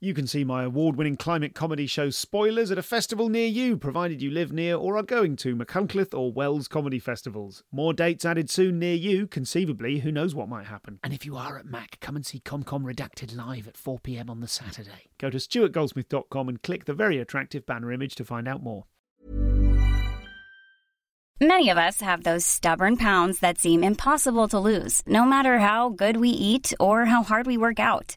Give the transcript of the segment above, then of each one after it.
You can see my award winning climate comedy show Spoilers at a festival near you, provided you live near or are going to Machynlleth or Wells comedy festivals. More dates added soon near you, conceivably, who knows what might happen. And if you are at Mac, come and see ComCom Redacted live at 4pm on the Saturday. Go to stuartgoldsmith.com and click the very attractive banner image to find out more. Many of us have those stubborn pounds that seem impossible to lose, no matter how good we eat or how hard we work out.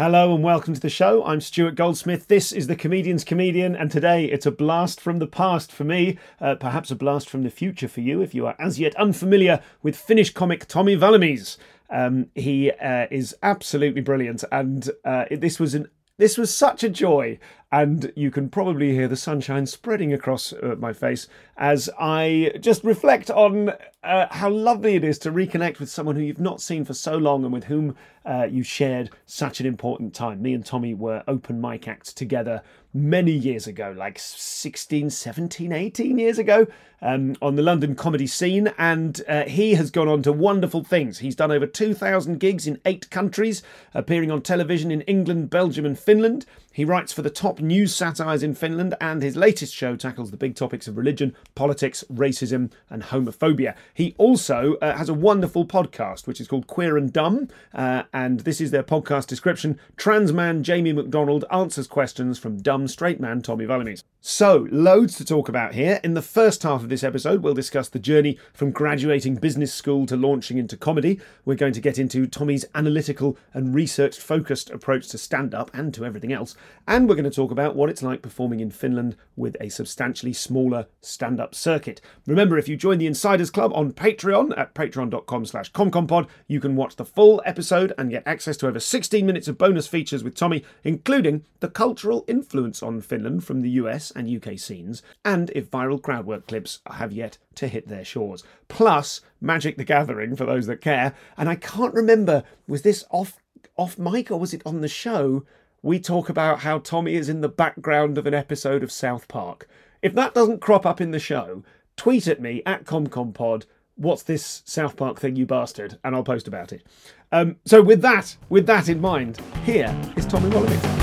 Hello and welcome to the show. I'm Stuart Goldsmith. This is the Comedian's Comedian, and today it's a blast from the past for me, uh, perhaps a blast from the future for you if you are as yet unfamiliar with Finnish comic Tomi Walamies. Um, he uh, is absolutely brilliant, and uh, this was an this was such a joy, and you can probably hear the sunshine spreading across uh, my face as I just reflect on uh, how lovely it is to reconnect with someone who you've not seen for so long and with whom uh, you shared such an important time. Me and Tomi were open mic acts together many years ago, like 16, 17, 18 years ago, um, on the London comedy scene. And uh, he has gone on to wonderful things. He's done over 2,000 gigs in eight countries, appearing on television in England, Belgium, and Finland. He writes for the top news satires in Finland, and his latest show tackles the big topics of religion, politics, racism, and homophobia. He also uh, has a wonderful podcast, which is called Queer and Dumb, uh, and this is their podcast description. Trans man Jamie McDonald answers questions from dumb straight man Tomi Walamies. So, loads to talk about here. In the first half of this episode, we'll discuss the journey from graduating business school to launching into comedy. We're going to get into Tomi's analytical and research focused approach to stand up and to everything else. And we're going to talk about what it's like performing in Finland with a substantially smaller stand up circuit. Remember, if you join the Insiders Club on Patreon at patreon.com slash comcompod, you can watch the full episode and get access to over 16 minutes of bonus features with Tomi, including the cultural influence on Finland from the US and UK scenes, and if viral crowdwork clips have yet to hit their shores. Plus, Magic the Gathering for those that care. And I can't remember, was this off off mic or was it on the show? We talk about how Tomi is in the background of an episode of South Park. If that doesn't crop up in the show, tweet at me at ComComPod. What's this South Park thing, you bastard? And I'll post about it. Um, so with that, with that in mind, here is Tomi Walamies.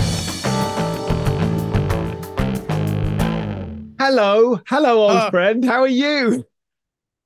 Hello, hello, old Uh, friend. How are you?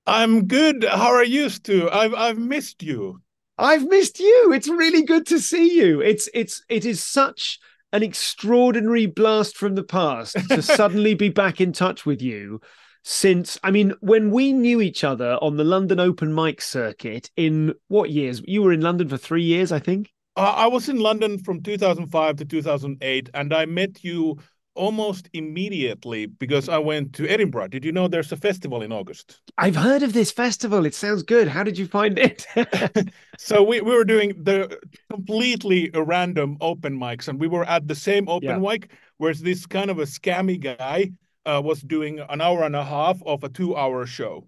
I'm good. How are you, Stu? I've I've missed you. I've missed you. It's really good to see you. It's it's it is such an extraordinary blast from the past to suddenly be back in touch with you. Since I mean, when we knew each other on the London open mic circuit in what years? You were in London for three years, I think. Uh, I was in London from 2005 to 2008, and I met you almost immediately because I went to Edinburgh. Did you know there's a festival in August? I've heard of this festival. It sounds good. How did you find it? So we, we were doing the completely random open mics, and we were at the same open Yeah. mic where this kind of a scammy guy uh, was doing an hour and a half of a two-hour show,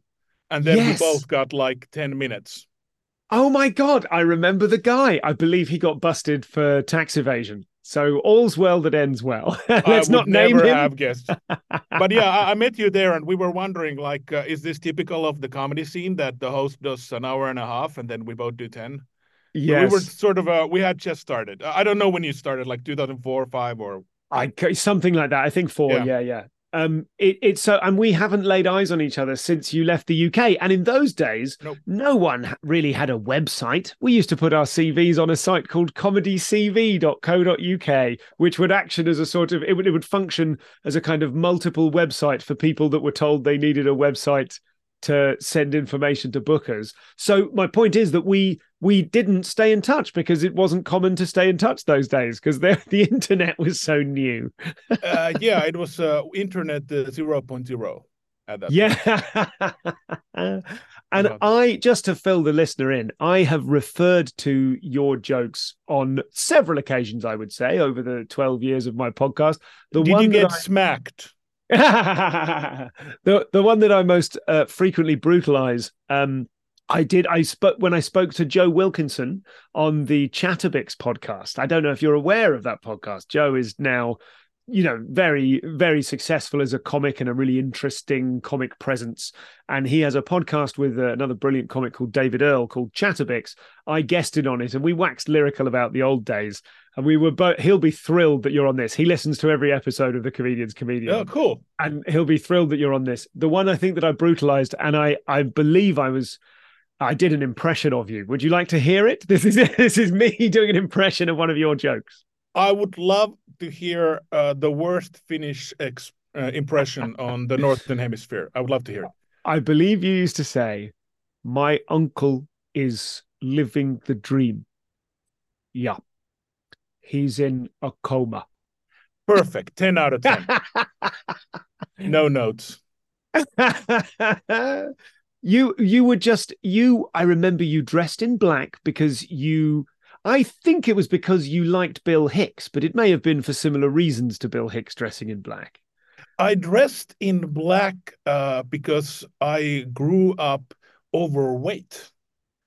and then Yes. we both got like 10 minutes. Oh my God, I remember the guy. I believe he got busted for tax evasion. So all's well that ends well. Let's not name never him. have guessed. but yeah, I, I met you there, and we were wondering, like, uh, is this typical of the comedy scene that the host does an hour and a half, and then we both do ten? Yes. We were sort of, uh, we had just started. I I don't know when you started, like 2004 or five, or I something like that. I think four. Yeah. Yeah, yeah. Um, it, it's so, and we haven't laid eyes on each other since you left the UK. And in those days, Nope. no one really had a website. We used to put our CVs on a site called comedycv.co.uk, which would action as a sort of it would it would function as a kind of multiple website for people that were told they needed a website to send information to bookers. So my point is that we we didn't stay in touch because it wasn't common to stay in touch those days because the the internet was so new. uh, yeah, it was uh, internet uh, 0.0 at that. Yeah. And I, just to fill the listener in, I have referred to your jokes on several occasions, I would say, over the 12 years of my podcast. The Did one you get that smacked? The, the one that I most uh, frequently brutalize, um, I did. I spoke when I spoke to Joe Wilkinson on the Chatabix podcast. I don't know if you're aware of that podcast. Joe is now you know very very successful as a comic and a really interesting comic presence. And he has a podcast with uh, another brilliant comic called david earl called chatabix i guested on it and we waxed lyrical about the old days. And we were both he'll be thrilled that you're on this. He listens to every episode of the comedians comedian. Oh, cool. and he'll be thrilled that you're on this. The one i think that i brutalized and i i believe i was i did an impression of you. Would you like to hear it? This is this is me doing an impression of one of your jokes I would love to hear uh, the worst Finnish ex- uh, impression on the Northern Hemisphere. I would love to hear it. I believe you used to say, My uncle is living the dream. Yeah. He's in a coma. Perfect. 10 out of 10. No notes. you you were just you I remember you dressed in black because you I think it was because you liked Bill Hicks, but it may have been for similar reasons to Bill Hicks dressing in black. I dressed in black uh, because I grew up overweight.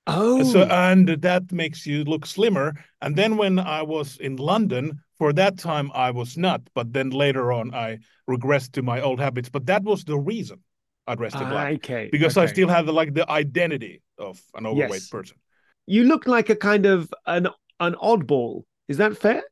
Oh, So and that makes you look slimmer. And then when I was in London, for that time I was not, but then later on I regressed to my old habits. But that was the reason I dressed in black okay, because I still had the, like the identity of an overweight Yes. person. You look like a kind of an an oddball. Is that fair?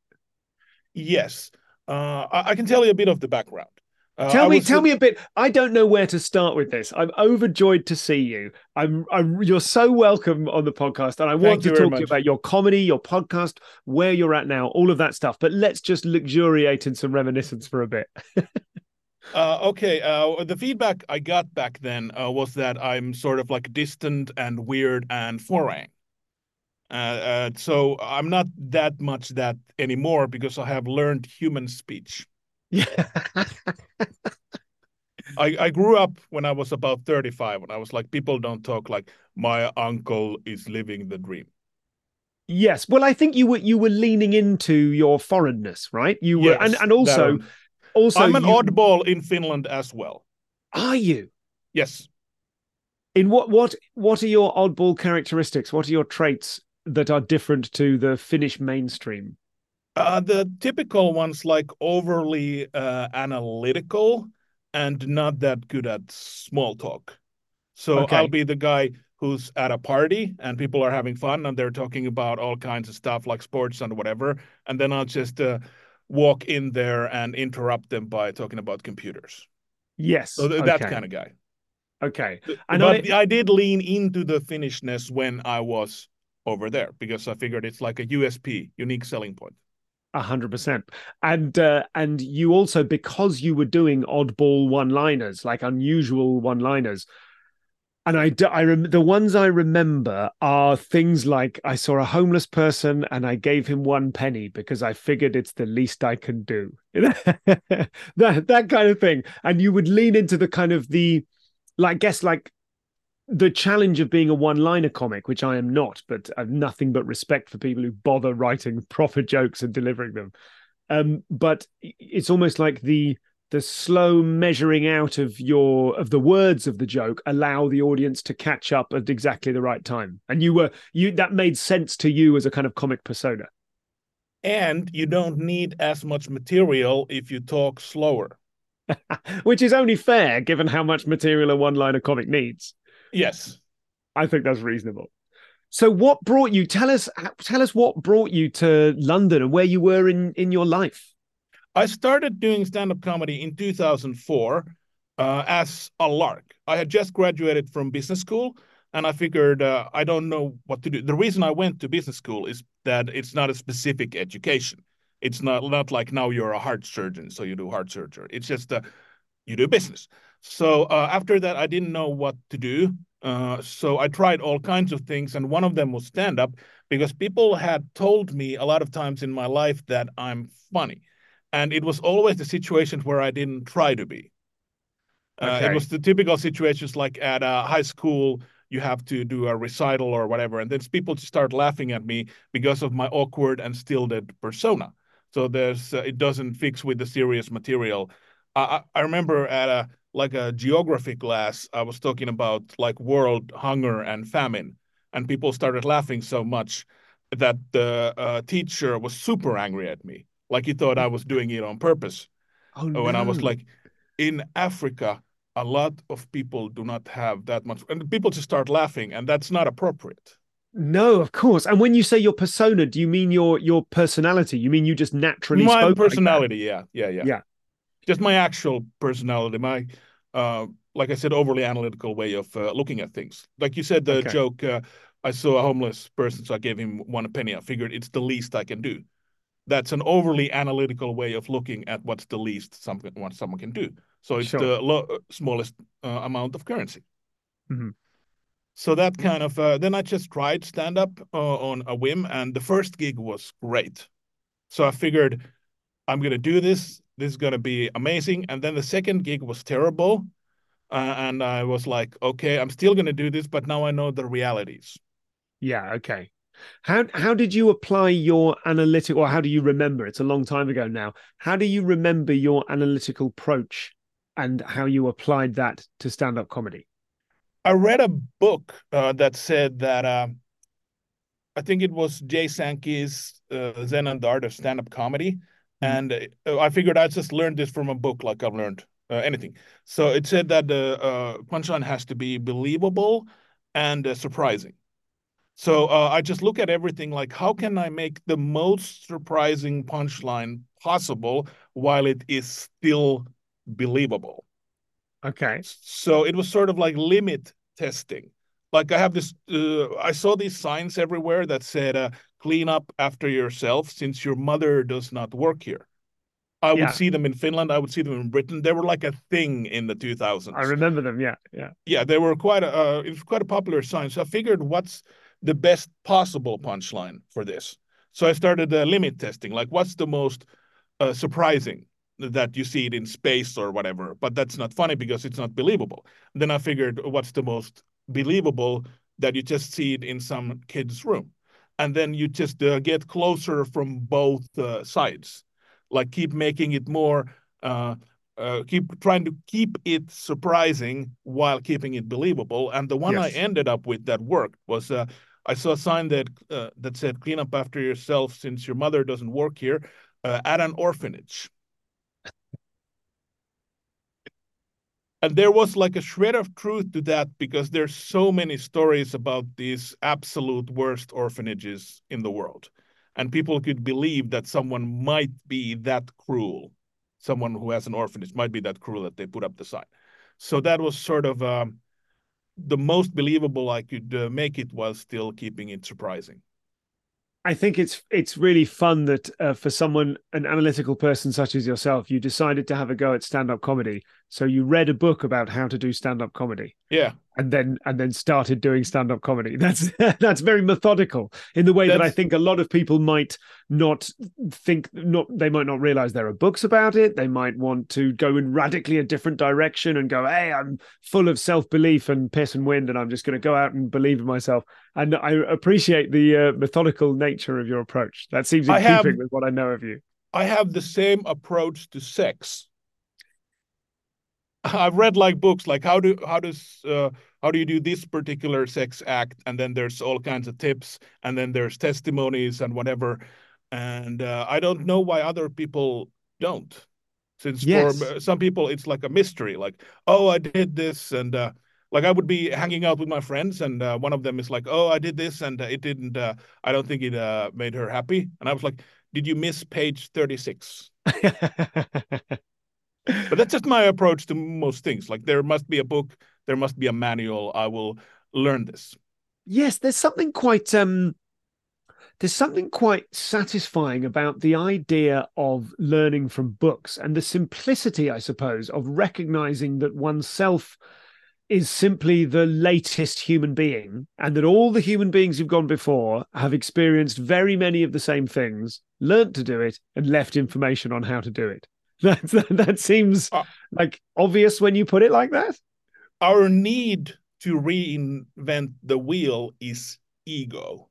Yes, uh, I, I can tell you a bit of the background. Uh, tell me, tell in- me a bit. I don't know where to start with this. I'm overjoyed to see you. I'm, I'm you're so welcome on the podcast, and I want Thank to talk to you about your comedy, your podcast, where you're at now, all of that stuff. But let's just luxuriate in some reminiscence for a bit. Uh, okay, uh, the feedback I got back then uh, was that I'm sort of like distant and weird and foreign. Uh, uh, so I'm not that much that anymore because I have learned human speech. Yeah. I, I grew up when I was about 35 and I was like, people don't talk like my uncle is living the dream. yes. Well, I think you were you were leaning into your foreignness, right? You were, and and also that- also I'm an you- oddball in Finland as well. Are you? Yes. In what what what are your oddball characteristics? What are your traits that are different to the Finnish mainstream? Uh, the typical ones like overly uh, analytical and not that good at small talk. So Okay. I'll be the guy who's at a party and people are having fun and they're talking about all kinds of stuff like sports and whatever. And then I'll just uh, walk in there and interrupt them by talking about computers. Yes. So th- that kind of guy. Okay. And but I- I, did lean into the Finnishness when I was over there because I figured it's like a USP, unique selling point. A hundred percent, and uh, and you also because you were doing oddball one-liners, like unusual one-liners, and I d- I rem- the ones I remember are things like I saw a homeless person and I gave him one penny because I figured it's the least I can do, that that kind of thing, and you would lean into the kind of the, like guess like the challenge of being a one-liner comic, which I am not, but I've nothing but respect for people who bother writing proper jokes and delivering them. Um, but it's almost like the the slow measuring out of your of the words of the joke allow the audience to catch up at exactly the right time. And you were you that made sense to you as a kind of comic persona. And you don't need as much material if you talk slower. Which is only fair given how much material a one-liner comic needs. Yes. I think that's reasonable. So what brought you tell us tell us what brought you to London and where you were in in your life? I started doing stand up comedy in 2004 uh, as a lark. I had just graduated from business school and I figured uh, I don't know what to do. The reason I went to business school is that it's not a specific education. It's not, not like now you're a heart surgeon, so you do heart surgery. It's just uh, you do business. So uh, after that, I didn't know what to do. Uh, so I tried all kinds of things, and one of them was stand up because people had told me a lot of times in my life that I'm funny and it was always the situations where I didn't try to be. Uh, It was the typical situations like at uh, high school, you have to do a recital or whatever, and then people start laughing at me because of my awkward and stilted persona. So there's uh, it doesn't fix with the serious material. I, I remember at a like a geography class, I was talking about like world hunger and famine, and people started laughing so much that the uh, teacher was super angry at me, like he thought I was doing it on purpose. Oh, no. When I was like, in Africa, a lot of people do not have that much, and people just start laughing, and that's not appropriate. No, of course. And when you say your persona, do you mean your your personality? You mean you just naturally my spoke personality? Like yeah, yeah, yeah, yeah. Just my actual personality. My, uh, like I said, overly analytical way of uh, looking at things. Like you said, the Okay. joke. Uh, I saw a homeless person, so I gave him one penny. I figured it's the least I can do. That's an overly analytical way of looking at what's the least something what someone can do. So it's Sure. the lo- smallest uh, amount of currency. Mhm. So that kind of uh, then I just tried stand up uh, on a whim, and the first gig was great. So I figured I'm gonna do this. This is gonna be amazing. And then the second gig was terrible, uh, and I was like, okay, I'm still gonna do this, but now I know the realities. Yeah, okay. How how did you apply your analytical or how do you remember? It's a long time ago now. How do you remember your analytical approach and how you applied that to stand-up comedy? I read a book uh, that said that uh, I think it was Jay Sankey's uh, Zen and the Art of Stand-up Comedy, and uh, I figured I just learned this from a book, like I've learned uh, anything. So it said that the uh, punchline has to be believable and uh, surprising. So uh, I just look at everything like, how can I make the most surprising punchline possible while it is still believable? Okay. So it was sort of like limit testing. Like I have this, uh, I saw these signs everywhere that said, uh, "Clean up after yourself," since your mother does not work here. I would Yeah. see them in Finland. I would see them in Britain. They were like a thing in the 2000s. I remember them. Yeah, yeah. yeah, they were quite a, uh, it was quite a popular sign. So I figured, what's the best possible punchline for this? So I started uh, limit testing. Like, what's the most uh, surprising that you see it in space or whatever? But that's not funny because it's not believable. Then I figured, what's the most believable that you just see it in some kid's room, and then you just uh, get closer from both uh, sides. Like, keep making it more. Uh, uh, keep trying to keep it surprising while keeping it believable. And the one Yes. I ended up with that worked was uh, I saw a sign that uh, that said "Clean up after yourself since your mother doesn't work here uh, at an orphanage." And there was like a shred of truth to that because there's so many stories about these absolute worst orphanages in the world. And people could believe that someone might be that cruel someone who has an orphanage might be that cruel that they put up the sign. So that was sort of um, the most believable I could uh, make it while still keeping it surprising. I think it's it's really fun that uh, for someone an analytical person such as yourself, you decided to have a go at stand-up comedy. So you read a book about how to do stand-up comedy. Yeah, and then and then started doing stand-up comedy. That's that's very methodical in the way that i think a lot of people might not think not they might not realize there are books about it. They might want to go in radically a different direction and go hey i'm full of self-belief and piss and wind and i'm just going to go out and believe in myself. And i appreciate the uh, methodical nature of your approach. That seems in I have- keeping with what i know of you. I have the same approach to sex. I've read like books like how do how does uh, how do you do this particular sex act? And then there's all kinds of tips and then there's testimonies and whatever. And uh, I don't know why other people don't since Yes. for some people it's like a mystery like oh I did this and uh, like I would be hanging out with my friends and uh, one of them is like oh I did this and uh, it didn't uh, I don't think it uh, made her happy. And I was like did you miss page 36 but that's just my approach to most things. Like there must be a book, there must be a manual. I will learn this. yes there's something quite um there's something quite satisfying about the idea of learning from books and the simplicity i suppose of recognizing that oneself is simply the latest human being and that all the human beings who've gone before have experienced very many of the same things learnt to do it and left information on how to do it That's, that seems Uh, like obvious when you put it like that Our need to reinvent the wheel is ego.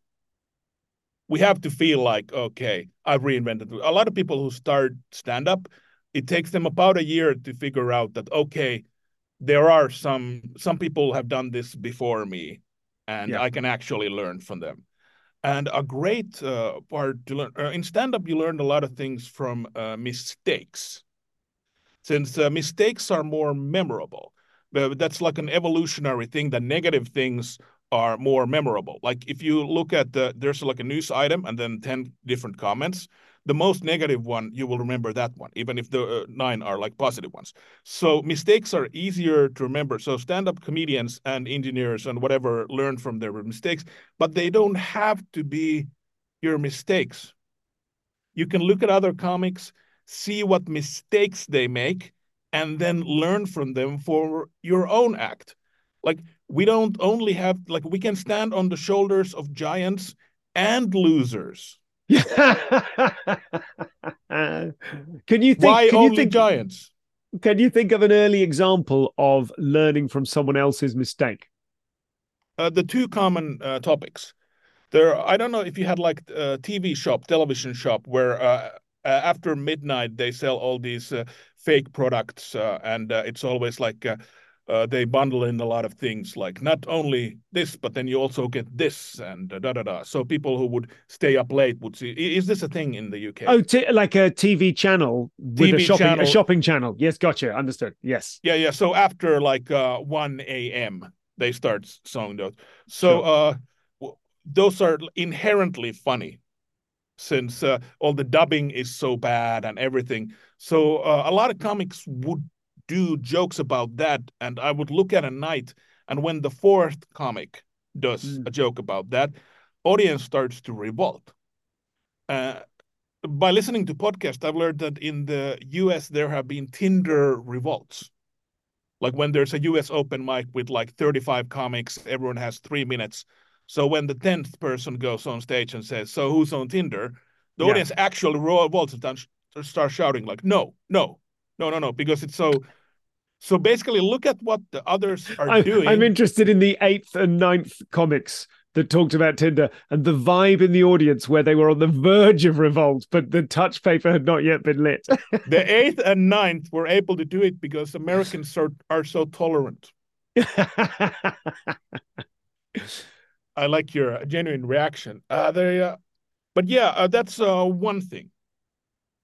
We have to feel like, okay, I've reinvented. A lot of people who start stand up, it takes them about a year to figure out that, okay, there are some some people have done this before me and yeah. I can actually learn from them. And a great uh, part to learn uh, in stand up, you learn a lot of things from uh, mistakes, since uh, mistakes are more memorable. that's like an evolutionary thing. The negative things are more memorable. Like if you look at the, there's like a news item and then 10 different comments the most negative one, you will remember that one, even if the uh, nine are like positive ones. So mistakes are easier to remember. So stand-up comedians and engineers and whatever learn from their mistakes, but they don't have to be your mistakes. You can look at other comics, see what mistakes they make, and then learn from them for your own act. Like we don't only have like we can stand on the shoulders of giants and losers can you think? Why can only you think, giants? Can you think of an early example of learning from someone else's mistake? Uh, the two common uh, topics. There, I don't know if you had like a TV shop, television shop, where uh, after midnight they sell all these uh, fake products, uh, and uh, it's always like uh, they bundle in a lot of things like not only this, but then you also get this and da da da. So people who would stay up late would see. Is this a thing in the UK? Oh, t- like a TV channel with TV a shopping channel. a shopping channel. Yes, gotcha. Understood. Yes. Yeah, yeah. So after like uh, one a.m., they start selling those. So sure. uh, those are inherently funny since uh, all the dubbing is so bad and everything. So uh, a lot of comics would do jokes about that, and I would look at a night, and when the fourth comic does mm. a joke about that, audience starts to revolt. Uh, by listening to podcasts, I've learned that in the U.S. there have been Tinder revolts. Like when there's a U.S. open mic with like 35 comics, everyone has three minutes. So when the tenth person goes on stage and says, "So who's on Tinder?" the yeah. audience actually revolts and start shouting like, "No, no, no, no, no," because it's so so basically, look at what the others are I, doing. I'm interested in the eighth and ninth comics that talked about Tinder and the vibe in the audience where they were on the verge of revolt, but the touch paper had not yet been lit. the eighth and ninth were able to do it because Americans are, are so tolerant. I like your genuine reaction. Uh, they, uh, but yeah, uh, that's uh, one thing.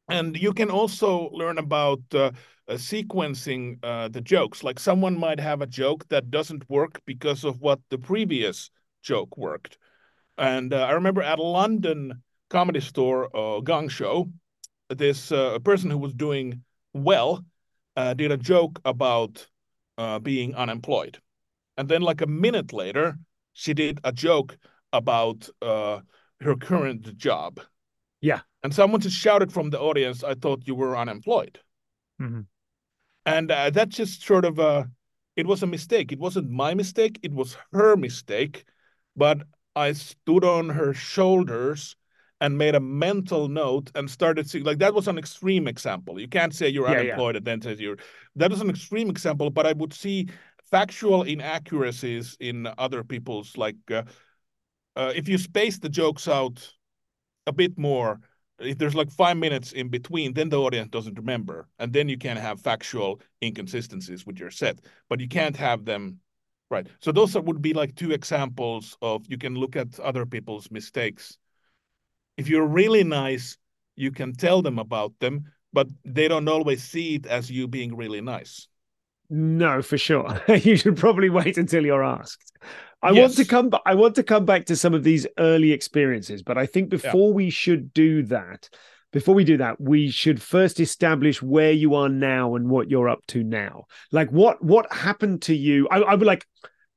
And you can also learn about uh, uh, sequencing uh, the jokes. Like someone might have a joke that doesn't work because of what the previous joke worked. And uh, I remember at a London comedy store, uh, Gong Show, this uh, person who was doing well did a joke about being unemployed. And then, like a minute later, she did a joke about her current job. Yeah. And someone just shouted from the audience, I thought you were unemployed. Mm-hmm and uh, that just sort of uh, it was a mistake. It wasn't my mistake. It was her mistake, but I stood on her shoulders and made a mental note and started seeing like that was an extreme example. You can't say you're yeah, unemployed yeah. and then say you're that was an extreme example, but I would see factual inaccuracies in other people's like uh, uh, if you space the jokes out a bit more, if there's like five minutes in between, then the audience doesn't remember, and then you can have factual inconsistencies with your set, but you can't have them right. So those would be like two examples of you can look at other people's mistakes. If you're really nice, you can tell them about them, but they don't always see it as you being really nice. No, for sure. you should probably wait until you're asked. I yes. want to come I want to come back to some of these early experiences, but I think before yeah. we should do that, before we do that, we should first establish where you are now and what you're up to now. Like what what happened to you? I, I would like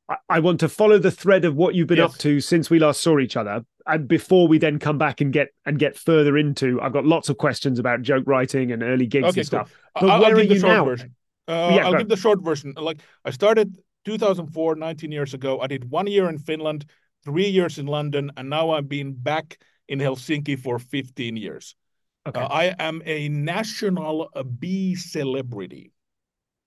I, I want to follow the thread of what you've been yes. up to since we last saw each other. And before we then come back and get and get further into, I've got lots of questions about joke writing and early gigs okay, and stuff. Cool. But I'll, where I'll are you now? Version. Uh, yeah, I'll give the short version. Like I started 2004, 19 years ago. I did one year in Finland, three years in London, and now I've been back in Helsinki for 15 years. Okay. Uh, I am a national B celebrity.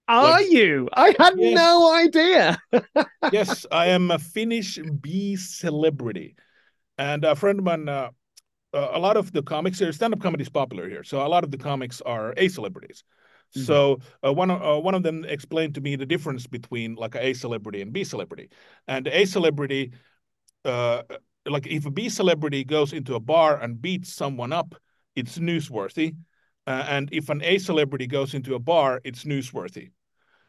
Are like, you? I had yes. no idea. yes, I am a Finnish B celebrity. And a friend of mine, uh, uh, a lot of the comics here, stand up comedy is popular here. So a lot of the comics are A celebrities. Mm-hmm. So uh, one of uh, one of them explained to me the difference between like a celebrity and B celebrity. And A celebrity, uh, like if a B celebrity goes into a bar and beats someone up, it's newsworthy. Uh, and if an A celebrity goes into a bar, it's newsworthy.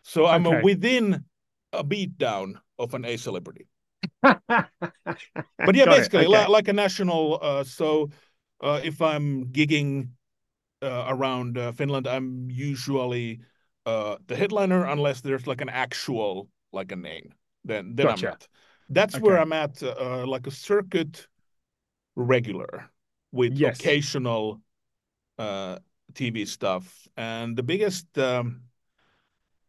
So. I'm within a beatdown of an A celebrity. but yeah, Got basically okay. like a national. Uh, so uh, if I'm gigging uh, around uh, Finland, I'm usually uh, the headliner unless there's like an actual like a name. Then then gotcha. I'm at. That's okay. where I'm at, uh, like a circuit regular with yes. occasional uh, TV stuff. And the biggest, um,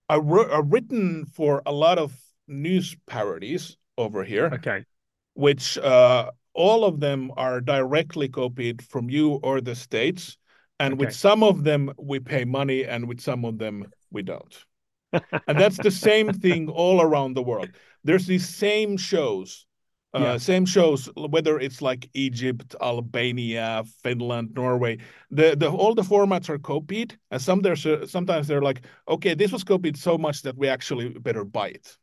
I I've written for a lot of news parodies over here. Okay. Which uh, all of them are directly copied from you or the states. And okay. with some of them, we pay money, and with some of them, we don't. and that's the same thing all around the world. There's these same shows, uh, yeah. same shows, whether it's like Egypt, Albania, Finland, Norway. The the all the formats are copied, and some there's sometimes they're like, okay, this was copied so much that we actually better buy it.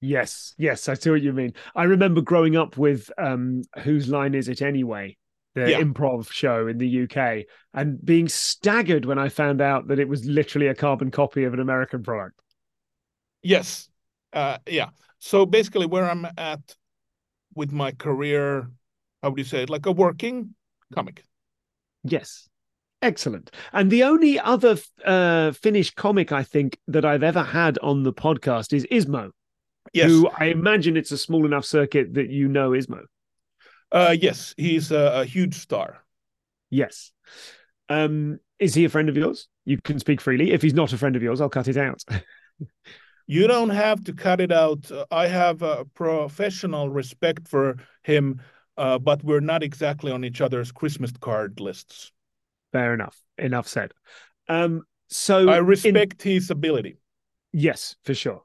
Yes, yes, I see what you mean. I remember growing up with um, Whose Line Is It Anyway? The yeah. improv show in the UK, and being staggered when I found out that it was literally a carbon copy of an American product. Yes, uh, yeah. So basically, where I'm at with my career, how would you say it? Like a working comic. Yes. Excellent. And the only other uh, Finnish comic I think that I've ever had on the podcast is Ismo. Yes. Who I imagine it's a small enough circuit that you know Ismo. Uh, yes, he's a, a huge star. Yes. Um, is he a friend of yours? You can speak freely. If he's not a friend of yours, I'll cut it out. you don't have to cut it out. I have a professional respect for him, uh, but we're not exactly on each other's Christmas card lists. Fair enough. Enough said. Um, so I respect in... his ability. Yes, for sure.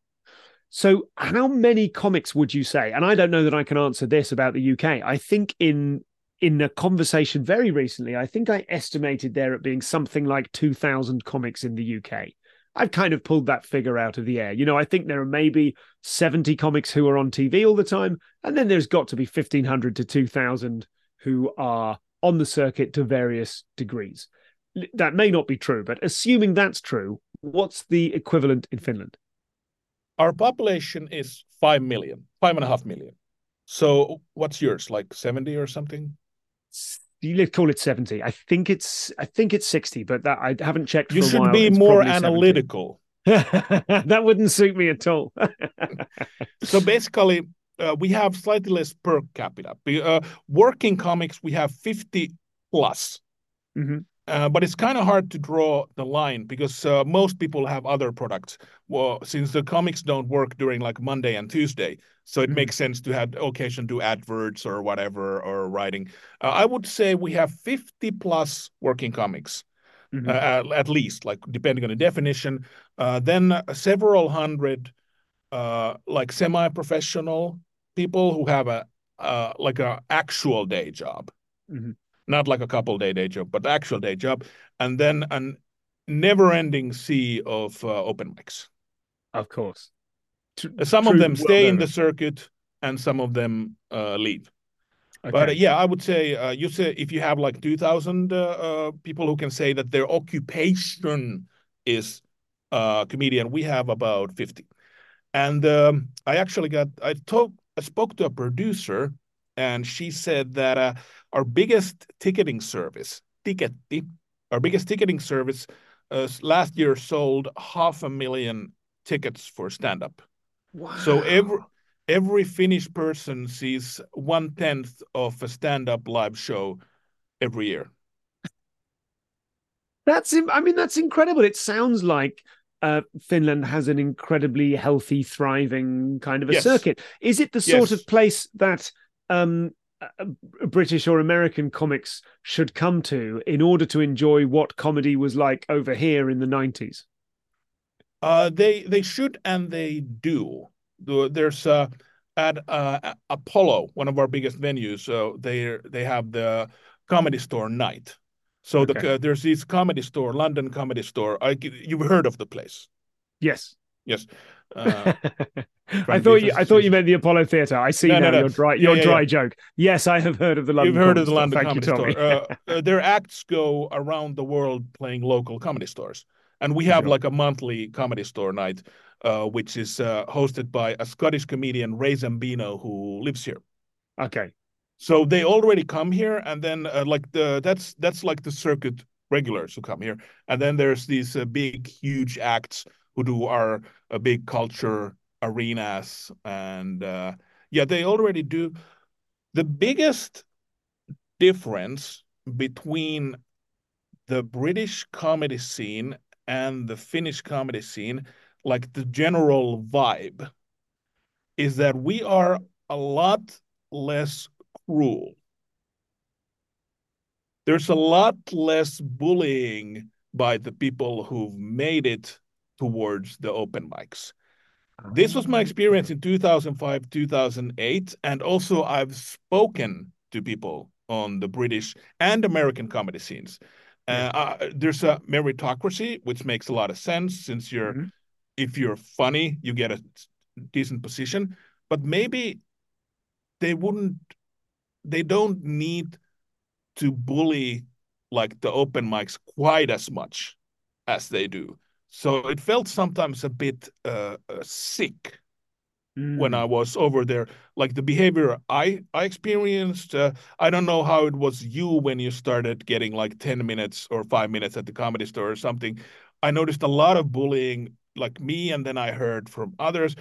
So, how many comics would you say? And I don't know that I can answer this about the UK. I think in in a conversation very recently, I think I estimated there at being something like two thousand comics in the UK. I've kind of pulled that figure out of the air. You know, I think there are maybe 70 comics who are on TV all the time, and then there's got to be 1500 to 2000 who are on the circuit to various degrees. That may not be true, but assuming that's true, what's the equivalent in Finland? Our population is five million, five and a half million. So what's yours? Like 70 or something? You call it 70. I think it's I think it's 60, but that I haven't checked. You should be it's more analytical. that wouldn't suit me at all. so basically, uh, we have slightly less per capita. Uh, working comics, we have 50 plus. Mm-hmm. Uh, but it's kind of hard to draw the line because uh, most people have other products. Well, since the comics don't work during like Monday and Tuesday, so it mm-hmm. makes sense to have occasion do adverts or whatever or writing. Uh, I would say we have 50 plus working comics, mm-hmm. Uh, at least, like depending on the definition. Uh, then several hundred, like semi-professional people who have a like a actual day job. Mm-hmm not like a couple day day job, but actual day job, and then an never-ending sea of uh, open mics. Of course, some of them stay well in the circuit, and some of them uh, leave. Okay. But uh, yeah, I would say uh, you say if you have like two thousand uh, uh, people who can say that their occupation is uh, comedian, we have about fifty. And um, I actually got I talked I spoke to a producer and she said that uh, our biggest ticketing service, Tiketti, our biggest ticketing service uh, last year sold half a million tickets for stand up. Wow. So every every Finnish person sees one tenth of a stand up live show every year. That's I mean that's incredible. It sounds like uh, Finland has an incredibly healthy, thriving kind of a yes. circuit. Is it the sort yes. of place that um, British or American comics should come to in order to enjoy what comedy was like over here in the 90s? Uh, they they should and they do. There's uh, at uh, Apollo, one of our biggest venues. So they they have the comedy store night. So okay. the, uh, there's this comedy store, London Comedy Store. I, you've heard of the place? Yes. Yes. I thought you. I thought you meant the Apollo Theatre. I see no, now no, no. your dry your yeah, dry yeah. joke. Yes, I have heard of the London. You've heard of the London Comedy Store. uh, uh, their acts go around the world playing local comedy stores, and we have sure. like a monthly comedy store night, uh, which is uh, hosted by a Scottish comedian Ray Zambino who lives here. Okay. So they already come here, and then uh, like the that's that's like the circuit regulars who come here, and then there's these big huge acts who do our big culture arenas and uh, yeah they already do. The biggest difference between the british comedy scene and the finnish comedy scene like the general vibe is that we are a lot less cruel. There's a lot less bullying by the people who've made it towards the open mics this was my experience in 2005, 2008. And also, I've spoken to people on the British and American comedy scenes. Uh, uh, there's a meritocracy, which makes a lot of sense since you're, mm-hmm. if you're funny, you get a decent position. But maybe they wouldn't, they don't need to bully like the open mics quite as much as they do. So it felt sometimes a bit uh, uh, sick mm. when I was over there. Like the behavior I I experienced, uh, I don't know how it was you when you started getting like ten minutes or five minutes at the comedy store or something. I noticed a lot of bullying, like me, and then I heard from others.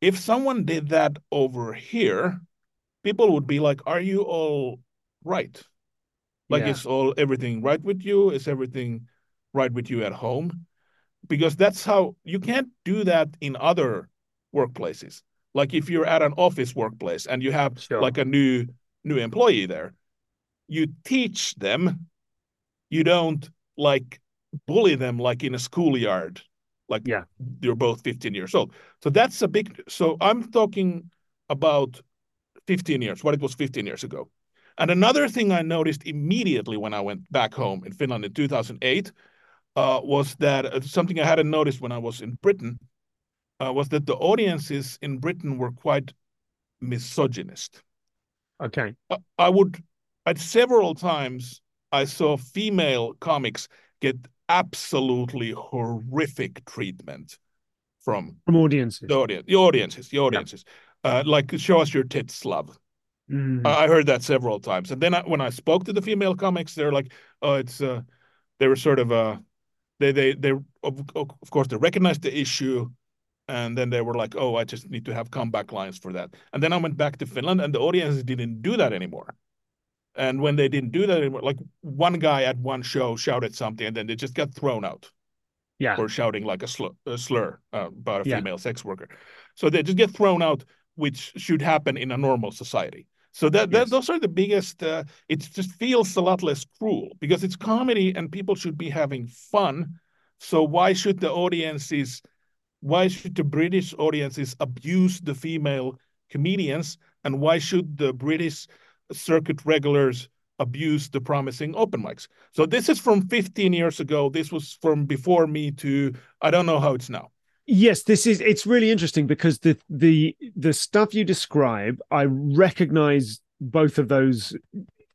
If someone did that over here, people would be like, "Are you all right? Like, yeah. is all everything right with you? Is everything right with you at home?" Because that's how you can't do that in other workplaces. Like if you're at an office workplace and you have sure. like a new new employee there, you teach them. You don't like bully them like in a schoolyard. Like yeah, you're both 15 years old. So that's a big. So I'm talking about 15 years. What it was 15 years ago. And another thing I noticed immediately when I went back home in Finland in 2008 uh, was that uh, something I hadn't noticed when I was in Britain uh, was that the audiences in Britain were quite misogynist. Okay. I, I would, at several times, I saw female comics get absolutely horrific treatment from from audiences. The audience, the audiences, the audiences. Yeah. Uh, like show us your tits, love. Mm. I, I heard that several times, and then I, when I spoke to the female comics, they're like, "Oh, it's." Uh, they were sort of uh, they they they of, of course they recognized the issue and then they were like oh i just need to have comeback lines for that. And then i went back to finland and the audience didn't do that anymore. And when they didn't do that anymore like one guy at one show shouted something and then they just got thrown out. Yeah. Or shouting like a, sl- a slur uh, about a yeah. female sex worker. So they just get thrown out which should happen in a normal society so that, that yes. those are the biggest. Uh, it just feels a lot less cruel because it's comedy and people should be having fun. So why should the audiences, why should the British audiences abuse the female comedians, and why should the British circuit regulars abuse the promising open mics? So this is from 15 years ago. This was from before me to I don't know how it's now. Yes, this is it's really interesting because the the the stuff you describe, I recognize both of those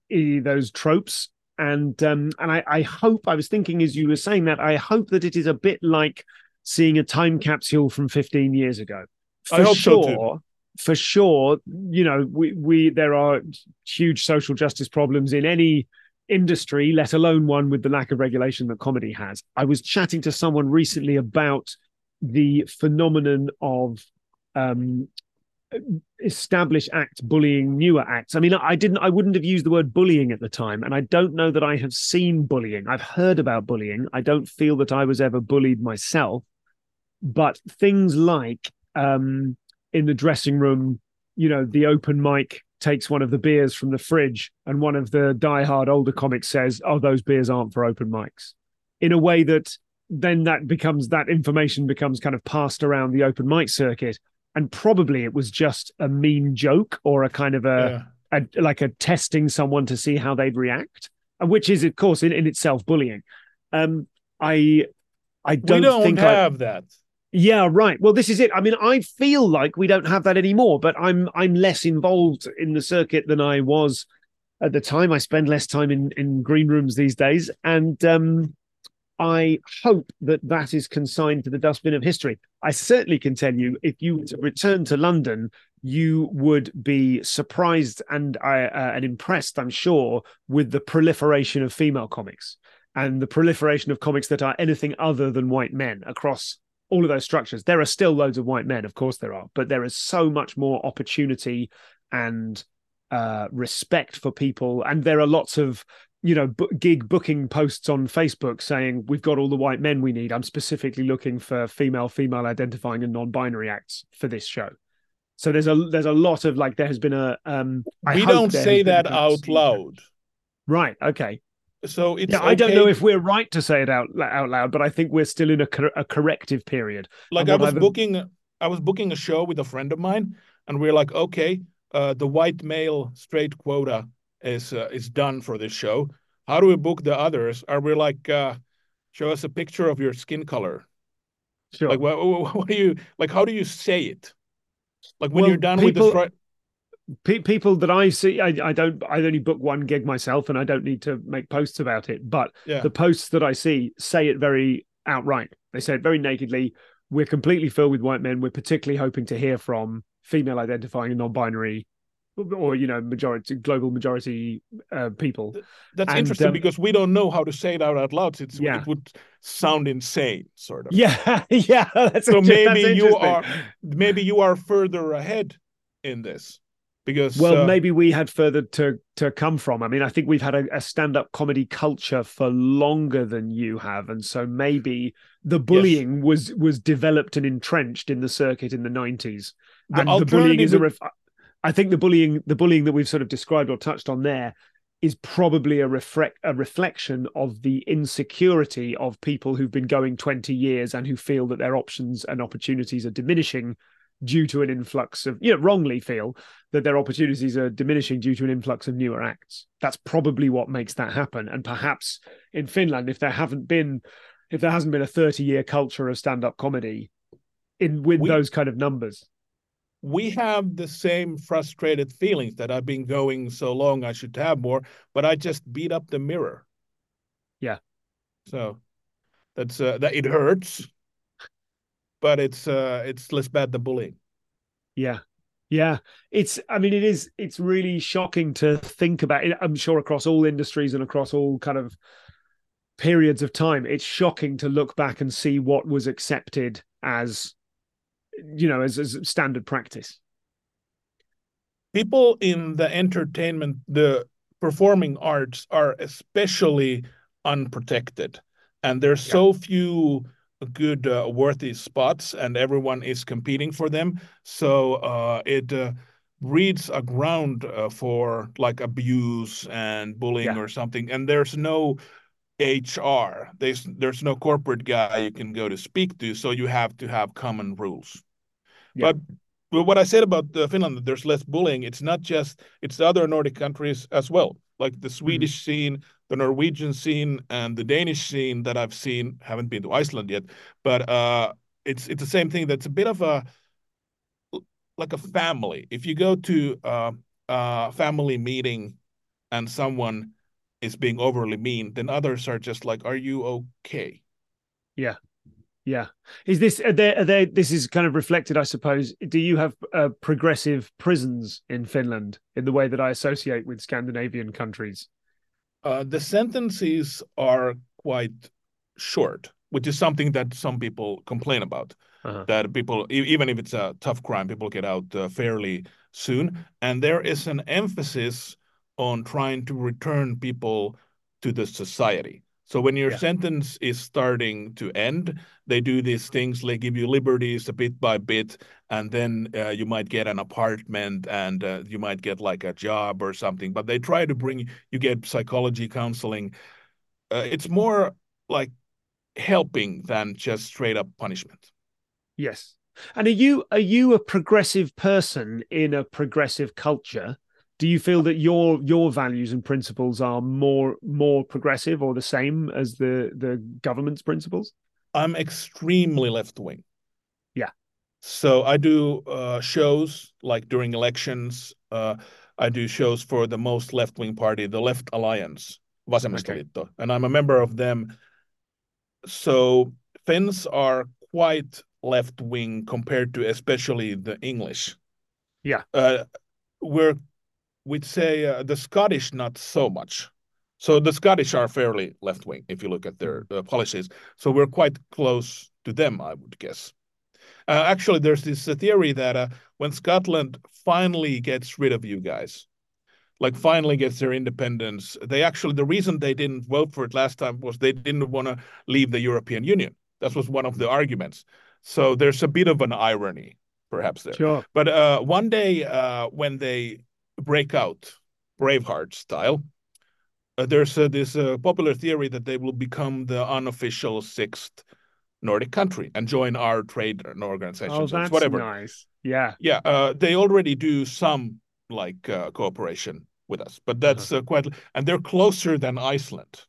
those tropes and um and I, I hope I was thinking as you were saying that I hope that it is a bit like seeing a time capsule from 15 years ago. For I hope sure, so. For sure, you know, we we there are huge social justice problems in any industry, let alone one with the lack of regulation that comedy has. I was chatting to someone recently about the phenomenon of um, established acts bullying newer acts. I mean, I didn't, I wouldn't have used the word bullying at the time, and I don't know that I have seen bullying. I've heard about bullying. I don't feel that I was ever bullied myself, but things like um, in the dressing room, you know, the open mic takes one of the beers from the fridge, and one of the die-hard older comics says, "Oh, those beers aren't for open mics," in a way that then that becomes that information becomes kind of passed around the open mic circuit, and probably it was just a mean joke or a kind of a, yeah. a like a testing someone to see how they'd react, which is of course in, in itself bullying. Um, I I don't, we don't think have I, that. Yeah, right. Well, this is it. I mean, I feel like we don't have that anymore, but I'm I'm less involved in the circuit than I was at the time. I spend less time in in green rooms these days, and um, I hope that that is consigned to the dustbin of history. I certainly can tell you, if you return to London, you would be surprised and uh, uh, and impressed, I'm sure, with the proliferation of female comics and the proliferation of comics that are anything other than white men across all of those structures. There are still loads of white men, of course there are, but there is so much more opportunity and uh, respect for people, and there are lots of you know gig booking posts on Facebook saying we've got all the white men we need. I'm specifically looking for female, female identifying and non-binary acts for this show. So there's a there's a lot of like there has been a um. I we don't say that out loud. Right. Okay so it's yeah, okay. I don't know if we're right to say it out out loud, but I think we're still in a, cor- a corrective period. Like I was I've... booking, I was booking a show with a friend of mine, and we are like, okay, uh, the white male straight quota is uh, is done for this show. How do we book the others? Are we like, uh, show us a picture of your skin color? Sure. Like, what, what do you like? How do you say it? Like when well, you're done people... with the pe- people that I see, I, I, don't, I only book one gig myself, and I don't need to make posts about it. But yeah. the posts that I see say it very outright. They say it very nakedly. We're completely filled with white men. We're particularly hoping to hear from female identifying and non-binary or you know majority global majority uh, people. That's and, interesting um, because we don't know how to say it out, out loud. It's, yeah. it would sound insane sort of. Yeah yeah so maybe you are maybe you are further ahead in this because well uh, maybe we had further to to come from. I mean i think we've had a, a stand-up comedy culture for longer than you have and so maybe the bullying yes. was was developed and entrenched in the circuit in the 90s the and the bullying is a ref- i think the bullying the bullying that we've sort of described or touched on there is probably a, reflect, a reflection of the insecurity of people who've been going 20 years and who feel that their options and opportunities are diminishing due to an influx of, you know, wrongly feel that their opportunities are diminishing due to an influx of newer acts. That's probably what makes that happen. And perhaps in Finland, if there haven't been, if there hasn't been a 30 year culture of stand up comedy in with we, those kind of numbers. We have the same frustrated feelings that I've been going so long, I should have more, but I just beat up the mirror. Yeah. So that's uh, that it hurts but it's uh it's less bad than bullying. Yeah. Yeah, it's. I mean, it is. It's really shocking to think about. It, I'm sure across all industries and across all kind of periods of time, it's shocking to look back and see what was accepted as, you know, as, as standard practice. People in the entertainment, the performing arts, are especially unprotected, and there's yeah. so few good uh, worthy spots and everyone is competing for them so uh, it uh, breeds a ground uh, for like abuse and bullying yeah. or something and there's no hr there's there's no corporate guy you can go to speak to so you have to have common rules yeah. but but what I said about uh, Finland, there's less bullying. It's not just it's the other Nordic countries as well, like the mm-hmm. Swedish mm-hmm. scene, the Norwegian scene and the Danish scene that I've seen. Haven't been to Iceland yet, but uh, it's it's the same thing. That's a bit of a like a family. If you go to uh, a family meeting and someone is being overly mean, then others are just like, "Are you okay?" Yeah, yeah. Is this are there, are there, this is kind of reflected, I suppose. Do you have uh, progressive prisons in Finland in the way that I associate with Scandinavian countries? Uh, the sentences are quite short, which is something that some people complain about. Uh-huh. That people, even if it's a tough crime, people get out uh, fairly soon. And there is an emphasis on trying to return people to the society. So when your yeah. sentence is starting to end, they do these things like give you liberties a bit by bit, and then uh, you might get an apartment and uh, you might get like a job or something. But they try to bring you get psychology counseling. Uh, it's more like helping than just straight up punishment. Yes. And are you are you a progressive person in a progressive culture? Do you feel that your your values and principles are more more progressive or the same as the the government's principles? I'm extremely left wing. Yeah. So I do uh, shows like during elections. Uh, I do shows for the most left wing party, the Left Alliance, Vasemmistoliitto, okay. and I'm a member of them. So Finns are quite left wing compared to especially the English. Yeah. Uh, we're we'd say uh, the Scottish not so much. So the Scottish are fairly left wing if you look at their uh, policies. So we're quite close to them, I would guess. Uh, actually, there's this uh, theory that uh, when Scotland finally gets rid of you guys, like finally gets their independence, they actually the reason they didn't vote for it last time was they didn't want to leave the European Union. That was one of the arguments. So there's a bit of an irony, perhaps there. Sure. But uh, one day uh, when they break out, Braveheart style, uh, there's this uh, popular theory that they will become the unofficial sixth Nordic country and join our trade organizations. Oh, that's whatever. nice. Yeah. Yeah. Uh, they already do some like uh, cooperation with us, but that's uh-huh. quite, and they're closer than Iceland.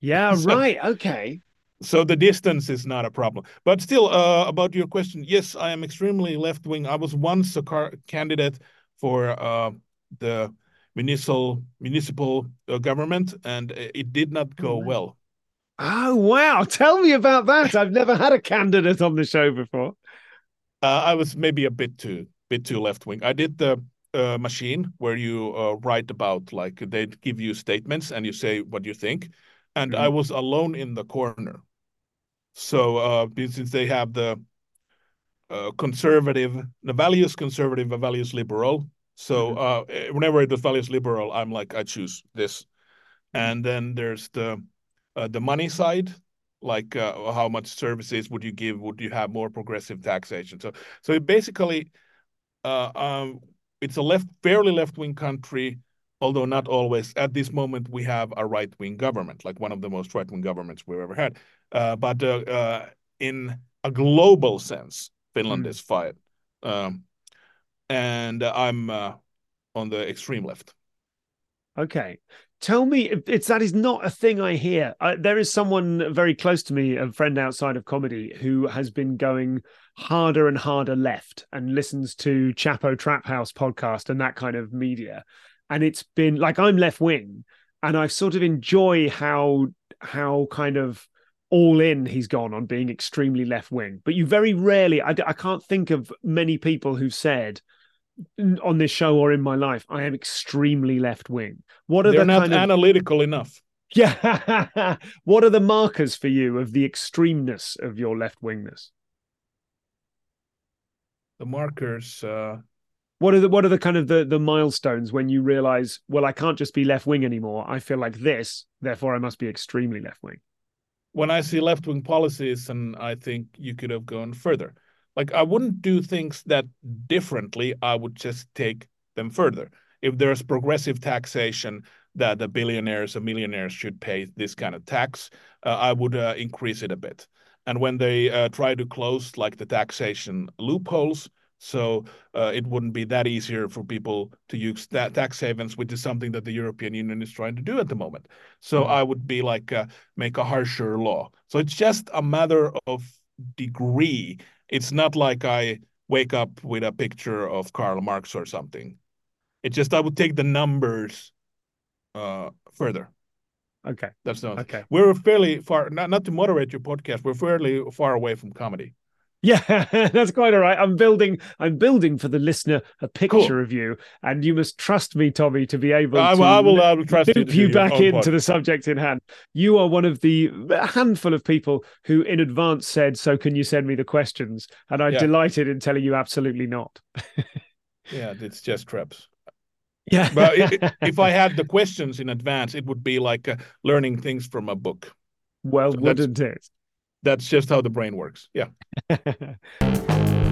Yeah. so, right. Okay so the distance is not a problem but still uh, about your question yes i am extremely left wing i was once a car- candidate for uh, the municipal municipal uh, government and it did not go oh, well. Oh wow. Tell me about that. I've never had a candidate on the show before. Uh, i was maybe a bit too bit too left wing i did the uh, machine where you uh, write about like they give you statements and you say what you think. And mm-hmm. I was alone in the corner. So uh, since they have the uh, conservative, the values conservative, the values liberal. So mm-hmm. uh, whenever the values liberal, I'm like I choose this. And then there's the uh, the money side, like uh, how much services would you give? Would you have more progressive taxation? So so basically, uh, um, it's a left, fairly left wing country although not always. At this moment, we have a right wing government, like one of the most right wing governments we've ever had. Uh, but uh, uh, in a global sense, Finland mm. is fine. Um, and I'm uh, on the extreme left. Okay. Tell me, it's that is not a thing I hear. I, there is someone very close to me, a friend outside of comedy, who has been going harder and harder left and listens to Chapo Trap House podcast and that kind of media and it's been like I'm left wing, and I sort of enjoy how how kind of all in he's gone on being extremely left wing. But you very rarely, I, I can't think of many people who've said on this show or in my life, I am extremely left wing. What are They're the not kind of, analytical enough? Yeah. what are the markers for you of the extremeness of your left wingness? The markers. Uh, what are the what are the kind of the the milestones when you realize well i can't just be left wing anymore i feel like this therefore i must be extremely left wing when i see left wing policies and i think you could have gone further. Like i wouldn't do things that differently. I would just take them further. If there's progressive taxation that the billionaires and millionaires should pay this kind of tax uh, i would uh, increase it a bit. And when they uh, try to close like the taxation loopholes so uh, it wouldn't be that easier for people to use that tax havens, which is something that the European Union is trying to do at the moment. So mm-hmm. I would be like uh, make a harsher law. So it's just a matter of degree. It's not like I wake up with a picture of Karl Marx or something. It's just I would take the numbers uh, further. Okay. That's not okay. We're fairly far not, not to moderate your podcast, we're fairly far away from comedy. Yeah, that's quite all right. I'm building. I'm building for the listener a picture cool. of you, and you must trust me, Tomi, to be able I, to I will, I will trust loop you, you back into part. the subject in hand. You are one of the handful of people who, in advance, said, "So can you send me the questions?" And I'm yeah. delighted in telling you, absolutely not. yeah, it's just traps. Yeah, but if I had the questions in advance, it would be like uh, learning things from a book. Well, so wouldn't it? That's just how the brain works. Yeah.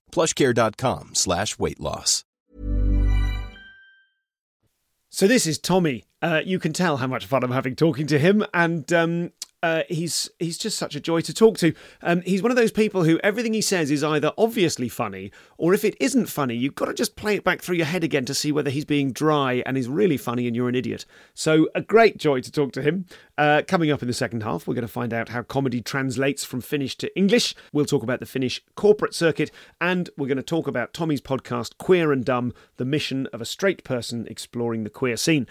plushcare.com slash weight loss. So this is Tomi. Uh, you can tell how much fun I'm having talking to him, and um, uh, he's he's just such a joy to talk to. Um, he's one of those people who everything he says is either obviously funny, or if it isn't funny, you've got to just play it back through your head again to see whether he's being dry and is really funny and you're an idiot. So a great joy to talk to him. Uh, coming up in the second half, we're going to find out how comedy translates from Finnish to English. We'll talk about the Finnish corporate circuit, and we're going to talk about Tomi's podcast, Queer and Dumb: The Mission of a Straight Person Exploring the Queer Scene.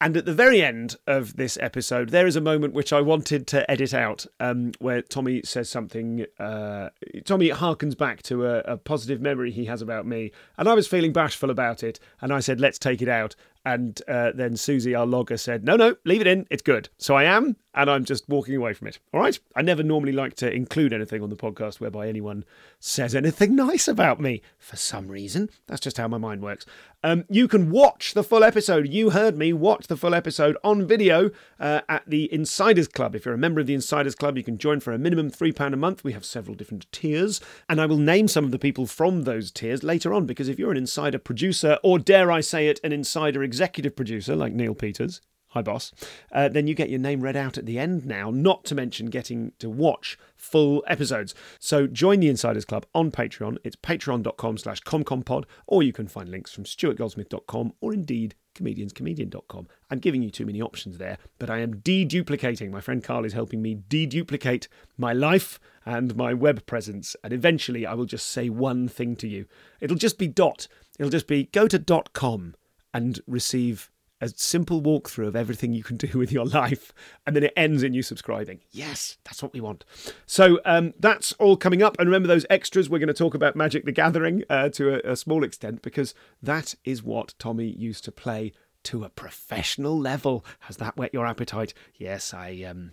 And at the very end of this episode, there is a moment which I wanted to edit out, um, where Tomi says something. Uh, Tomi harkens back to a, a positive memory he has about me, and I was feeling bashful about it, and I said, "Let's take it out." And uh, then Susie, our logger, said, No, no, leave it in. It's good. So I am, and I'm just walking away from it. All right. I never normally like to include anything on the podcast whereby anyone says anything nice about me for some reason. That's just how my mind works. Um, you can watch the full episode. You heard me watch the full episode on video uh, at the Insiders Club. If you're a member of the Insiders Club, you can join for a minimum £3 a month. We have several different tiers, and I will name some of the people from those tiers later on because if you're an insider producer, or dare I say it, an insider executive producer like Neil Peters, hi boss, uh, then you get your name read out at the end now, not to mention getting to watch full episodes. So join the Insiders Club on Patreon. It's patreon.com slash comcompod, or you can find links from stuartgoldsmith.com or indeed comedianscomedian.com. I'm giving you too many options there, but I am deduplicating. My friend Carl is helping me deduplicate my life and my web presence, and eventually I will just say one thing to you. It'll just be dot. It'll just be go to dot com and receive a simple walkthrough of everything you can do with your life, and then it ends in you subscribing. Yes, that's what we want. So um, that's all coming up. And remember those extras. We're going to talk about Magic the Gathering uh, to a, a small extent because that is what Tomi used to play to a professional level. Has that whet your appetite? Yes, I. Um,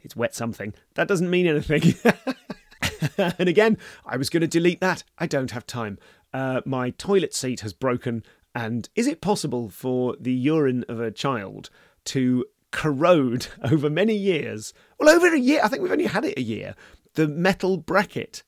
it's wet something. That doesn't mean anything. and again, I was going to delete that. I don't have time. Uh, my toilet seat has broken and is it possible for the urine of a child to corrode over many years? Well, over a year. I think we've only had it a year. The metal bracket.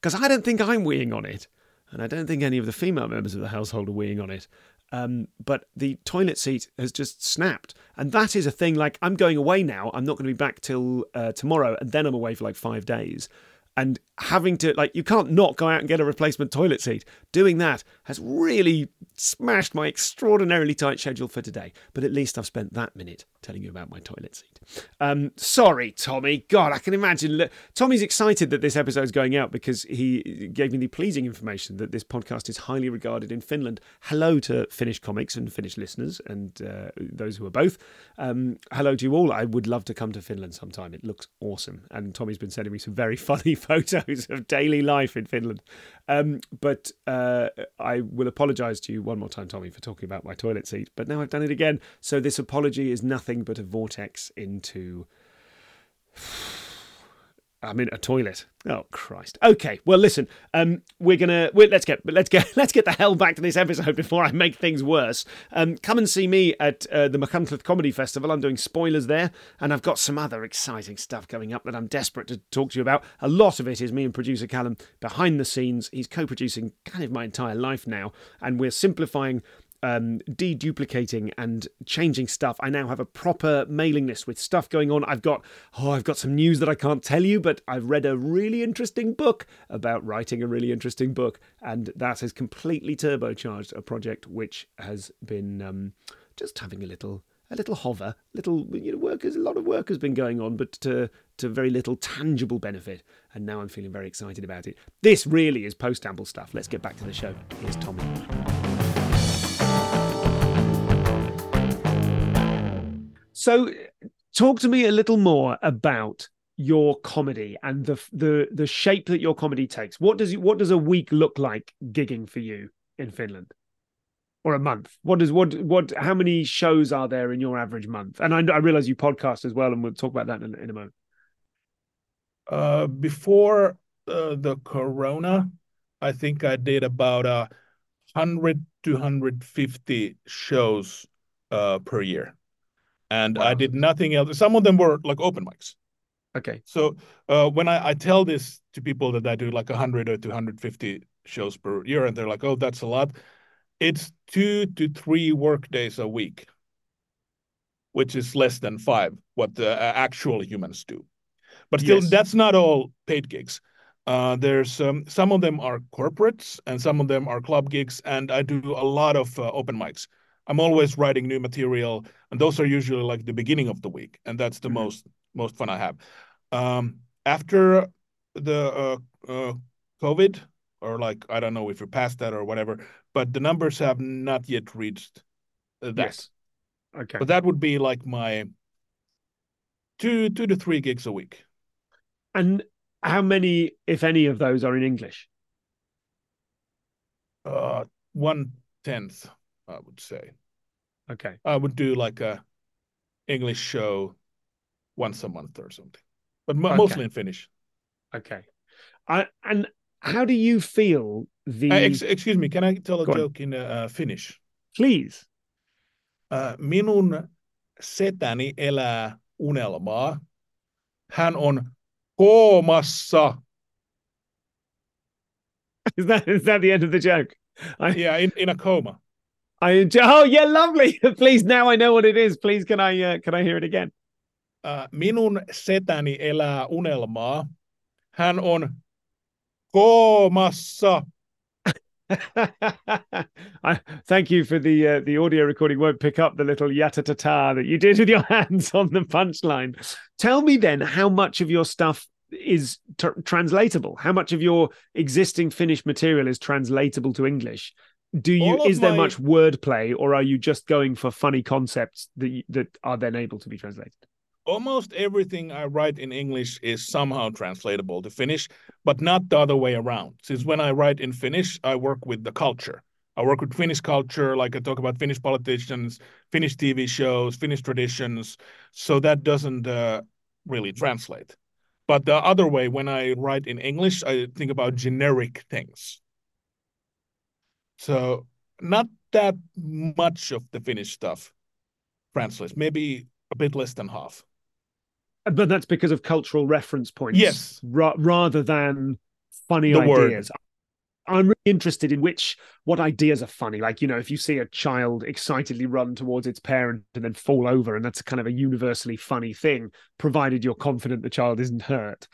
Because I don't think I'm weeing on it. And I don't think any of the female members of the household are weeing on it. Um, but the toilet seat has just snapped. And that is a thing like, I'm going away now. I'm not going to be back till uh, tomorrow. And then I'm away for like five days and having to like you can't not go out and get a replacement toilet seat. Doing that has really smashed my extraordinarily tight schedule for today but at least i've spent that minute telling you about my toilet seat. Um, sorry Tomi. God i can imagine. Tomi's excited that this episode's going out because he gave me the pleasing information that this podcast is highly regarded in finland. Hello to finnish comics and finnish listeners and uh, those who are both. Um, hello to you all. I would love to come to finland sometime. It looks awesome. And Tomi's been sending me some very funny photos of daily life in Finland. Um, but uh, I will apologise to you one more time, Tomi, for talking about my toilet seat. But now I've done it again. So this apology is nothing but a vortex into. I'm in a toilet. Oh Christ. Okay. Well, listen. Um, we're gonna we let's get let's get let's get the hell back to this episode before I make things worse. Um, come and see me at uh, the Machynlleth Comedy Festival. I'm doing spoilers there, and I've got some other exciting stuff coming up that I'm desperate to talk to you about. A lot of it is me and producer Callum behind the scenes. He's co-producing kind of my entire life now, and we're simplifying um, deduplicating and changing stuff. I now have a proper mailing list with stuff going on. I've got oh, I've got some news that I can't tell you, but I've read a really interesting book about writing a really interesting book, and that has completely turbocharged a project which has been um, just having a little a little hover, little you know, work. A lot of work has been going on, but to to very little tangible benefit. And now I'm feeling very excited about it. This really is post amble stuff. Let's get back to the show. Here's Tomi. So, talk to me a little more about your comedy and the the the shape that your comedy takes. What does what does a week look like gigging for you in Finland? or a month? What does what what? How many shows are there in your average month? And I, I realize you podcast as well, and we'll talk about that in, in a moment. Uh, before uh, the corona, I think I did about a hundred to hundred fifty shows uh, per year, and wow. I did nothing else. Some of them were like open mics. Okay. So uh, when I, I tell this to people that I do like 100 or 250 shows per year, and they're like, "Oh, that's a lot," it's two to three work days a week, which is less than five, what the uh, actual humans do. But still, yes. that's not all paid gigs. Uh, there's um, some of them are corporates and some of them are club gigs, and I do a lot of uh, open mics. I'm always writing new material, and those are usually like the beginning of the week, and that's the mm-hmm. most most fun I have. Um, after the uh, uh COVID, or like I don't know if you're past that or whatever, but the numbers have not yet reached that. Yes. Okay. But that would be like my two two to three gigs a week. And how many, if any, of those are in English? Uh, one tenth, I would say. Okay. I would do like a English show once a month or something, but okay. mostly in Finnish. Okay. I and how do you feel the? Uh, ex- excuse me, can I tell a Go joke on. in uh, Finnish? Please. Uh, minun setäni elää unelmaa. Hän on koomassa. Is that is that the end of the joke? I, yeah, in, in a coma. I enjoy, oh yeah, lovely. Please, now I know what it is. Please, can I uh, can I hear it again? Uh, minun setäni elää unelmaa. Hän on koomassa. I, thank you for the uh, the audio recording. Won't pick up the little yata ta ta that you did with your hands on the punchline. Tell me then how much of your stuff is translatable. How much of your existing Finnish material is translatable to English? Do you is there my... much wordplay, or are you just going for funny concepts that that are then able to be translated? almost everything I write in English is somehow translatable to Finnish, but not the other way around. Since when I write in Finnish, I work with the culture. I work with Finnish culture, like I talk about Finnish politicians, Finnish TV shows, Finnish traditions. So that doesn't uh, really translate. But the other way, when I write in English, I think about generic things. So not that much of the Finnish stuff translates, maybe a bit less than half uh, but that's because of cultural reference points. Yes, ra- rather than funny the ideas. Word. I'm really interested in which what ideas are funny. Like you know, if you see a child excitedly run towards its parent and then fall over, and that's kind of a universally funny thing, provided you're confident the child isn't hurt.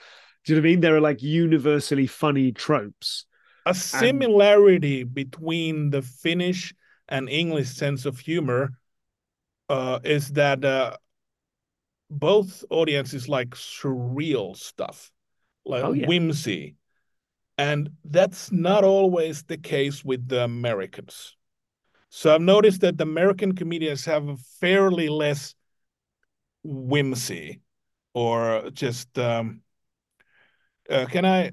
Do you know what I mean? There are like universally funny tropes. A similarity and... between the Finnish and English sense of humor uh, is that uh, both audiences like surreal stuff, like oh, yeah. whimsy. And that's not always the case with the Americans. So I've noticed that the American comedians have a fairly less whimsy or just. Um, uh, can I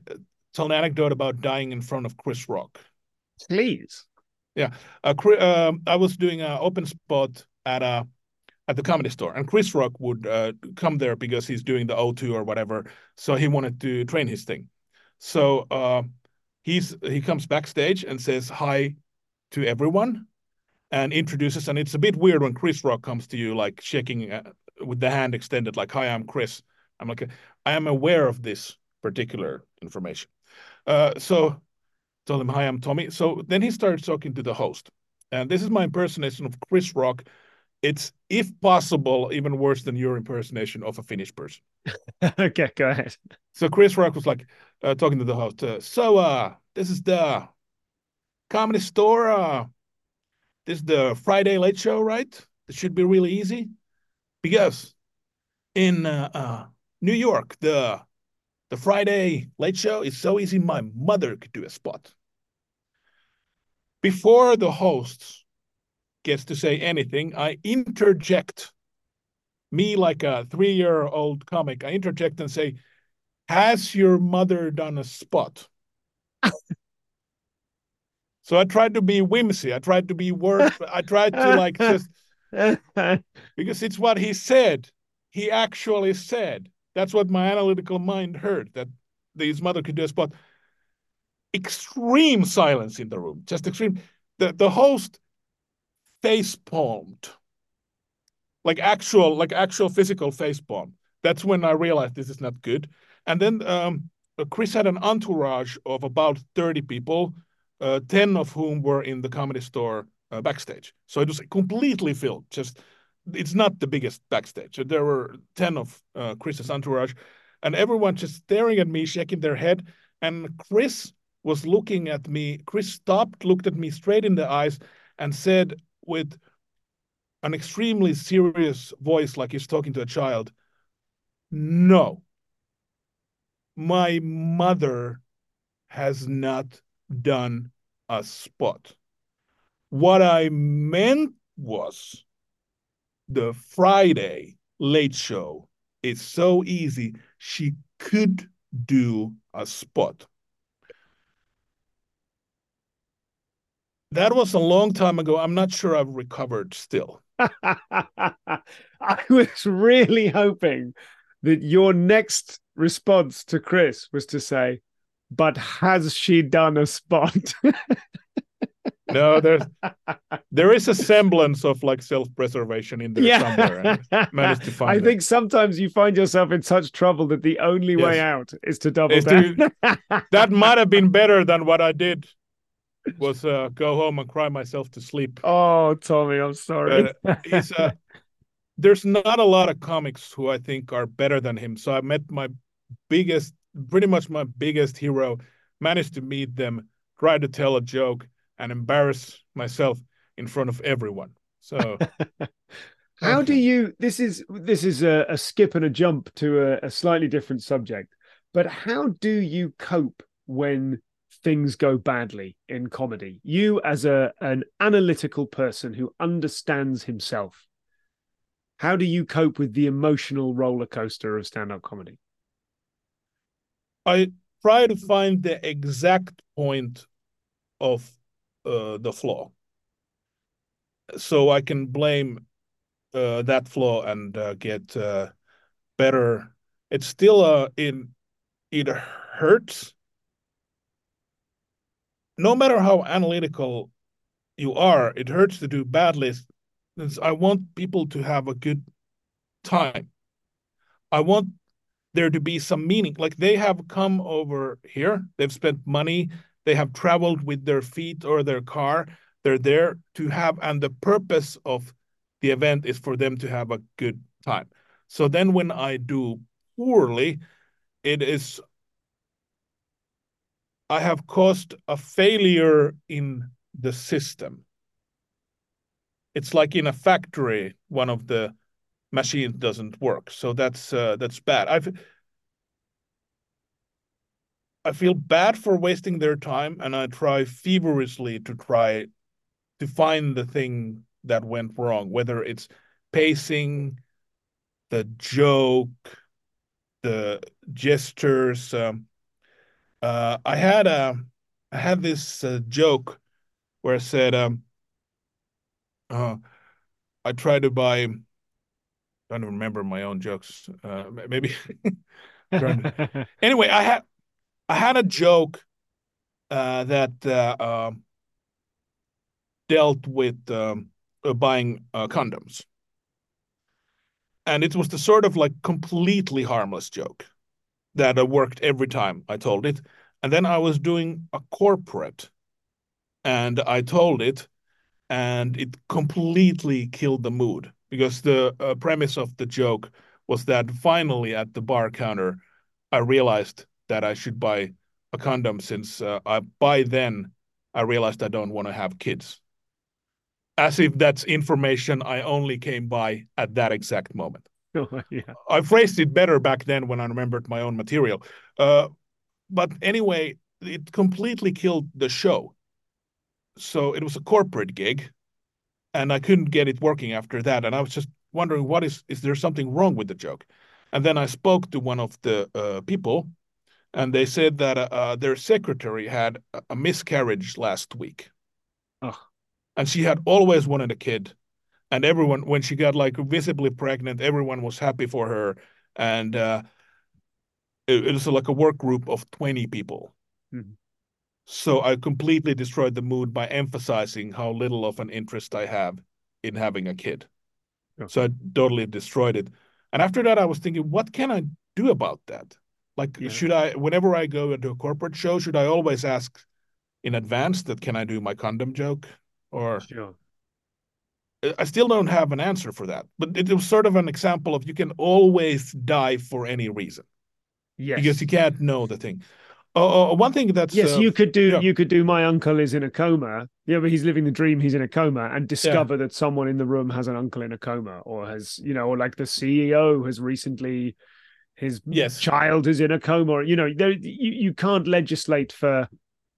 tell an anecdote about dying in front of Chris Rock? Please. Yeah. Uh, uh, I was doing an open spot at a at the comedy store and chris rock would uh, come there because he's doing the o2 or whatever so he wanted to train his thing so uh, he's he comes backstage and says hi to everyone and introduces and it's a bit weird when chris rock comes to you like shaking uh, with the hand extended like hi i'm chris i'm like i am aware of this particular information uh, so told him hi i'm Tomi so then he started talking to the host and this is my impersonation of Chris Rock. It's, if possible, even worse than your impersonation of a Finnish person. okay, go ahead. So Chris Rock was like uh, talking to the host. Uh, so, uh, this is the comedy store. Uh, this is the Friday late show, right? It should be really easy because in uh, uh, New York, the the Friday late show is so easy. My mother could do a spot. Before the host gets to say anything, I interject. Me, like a three-year-old comic, I interject and say, "Has your mother done a spot?" so I tried to be whimsy. I tried to be word. I tried to like just because it's what he said. He actually said. That's what my analytical mind heard that his mother could do a spot. Extreme silence in the room, just extreme. The the host face palmed, like actual, like actual physical face palm. That's when I realized this is not good. And then um, Chris had an entourage of about thirty people, uh, ten of whom were in the comedy store uh, backstage. So it was completely filled. Just it's not the biggest backstage. There were 10 of uh, Chris's entourage, and everyone just staring at me, shaking their head. And Chris was looking at me. Chris stopped, looked at me straight in the eyes, and said with an extremely serious voice, like he's talking to a child, No, my mother has not done a spot. What I meant was the Friday late show is so easy. She could do a spot. That was a long time ago. I'm not sure I've recovered still. I was really hoping that your next response to Chris was to say, but has she done a spot? no, there's there is a semblance of like self-preservation in there yeah. somewhere. managed to find. I it. think sometimes you find yourself in such trouble that the only yes. way out is to double is down. To, that might have been better than what I did. Was uh, go home and cry myself to sleep. Oh, Tomi, I'm sorry. Uh, he's uh, there's not a lot of comics who I think are better than him. So I met my biggest, pretty much my biggest hero. Managed to meet them, tried to tell a joke, and embarrass myself in front of everyone. So how do you this is this is a, a skip and a jump to a, a, slightly different subject, but how do you cope when things go badly in comedy? You as a an analytical person who understands himself, how do you cope with the emotional roller coaster of stand-up comedy? I try to find the exact point of uh, the flaw. So I can blame uh, that flaw and uh, get uh, better. It's still uh, in it hurts. No matter how analytical you are, it hurts to do badly. I want people to have a good time. I want there to be some meaning. Like they have come over here, they've spent money, they have traveled with their feet or their car. They're there to have, and the purpose of the event is for them to have a good time. So then when I do poorly, it is, I have caused a failure in the system. It's like in a factory, one of the machines doesn't work. So that's uh, that's bad. I've I feel bad for wasting their time, and I try feverishly to try to find the thing that went wrong, whether it's pacing, the joke, the gestures. Um, uh, I had a, I had this uh, joke where I said, um, uh, I try to buy. I don't remember my own jokes. Uh, maybe. anyway, I had I had a joke uh, that uh, uh, dealt with um, uh, buying uh, condoms, and it was the sort of like completely harmless joke that uh, worked every time I told it. And then I was doing a corporate, and I told it, and it completely killed the mood because the premise of the joke was that finally at the bar counter, I realized that I should buy a condom since uh, I, by then I realized I don't want to have kids. As if that's information I only came by at that exact moment. Oh, yeah. I phrased it better back then when I remembered my own material. Uh, but anyway, it completely killed the show. So it was a corporate gig, and I couldn't get it working after that. And I was just wondering, what is is there something wrong with the joke? And then I spoke to one of the uh, people, and they said that uh, uh their secretary had a miscarriage last week, oh. and she had always wanted a kid, and everyone when she got like visibly pregnant, everyone was happy for her, and uh, it, it was like a work group of twenty people. Mm-hmm. So I completely destroyed the mood by emphasizing how little of an interest I have in having a kid. Yeah. So I totally destroyed it. And after that, I was thinking, what can I do about that? Like, Yeah. should I, whenever I go into a corporate show, should I always ask in advance that can I do my condom joke? Or Sure. I still don't have an answer for that. But it was sort of an example of you can always die for any reason Yes. because you can't know the thing. Oh, oh, one thing that's Yes, uh, you could do yeah. you could do my uncle is in a coma. Yeah, but he's living the dream, he's in a coma, and discover that someone in the room has an uncle in a coma, or has, you know, or like the CEO has recently his Yes. child is in a coma, or you know, there you, you can't legislate for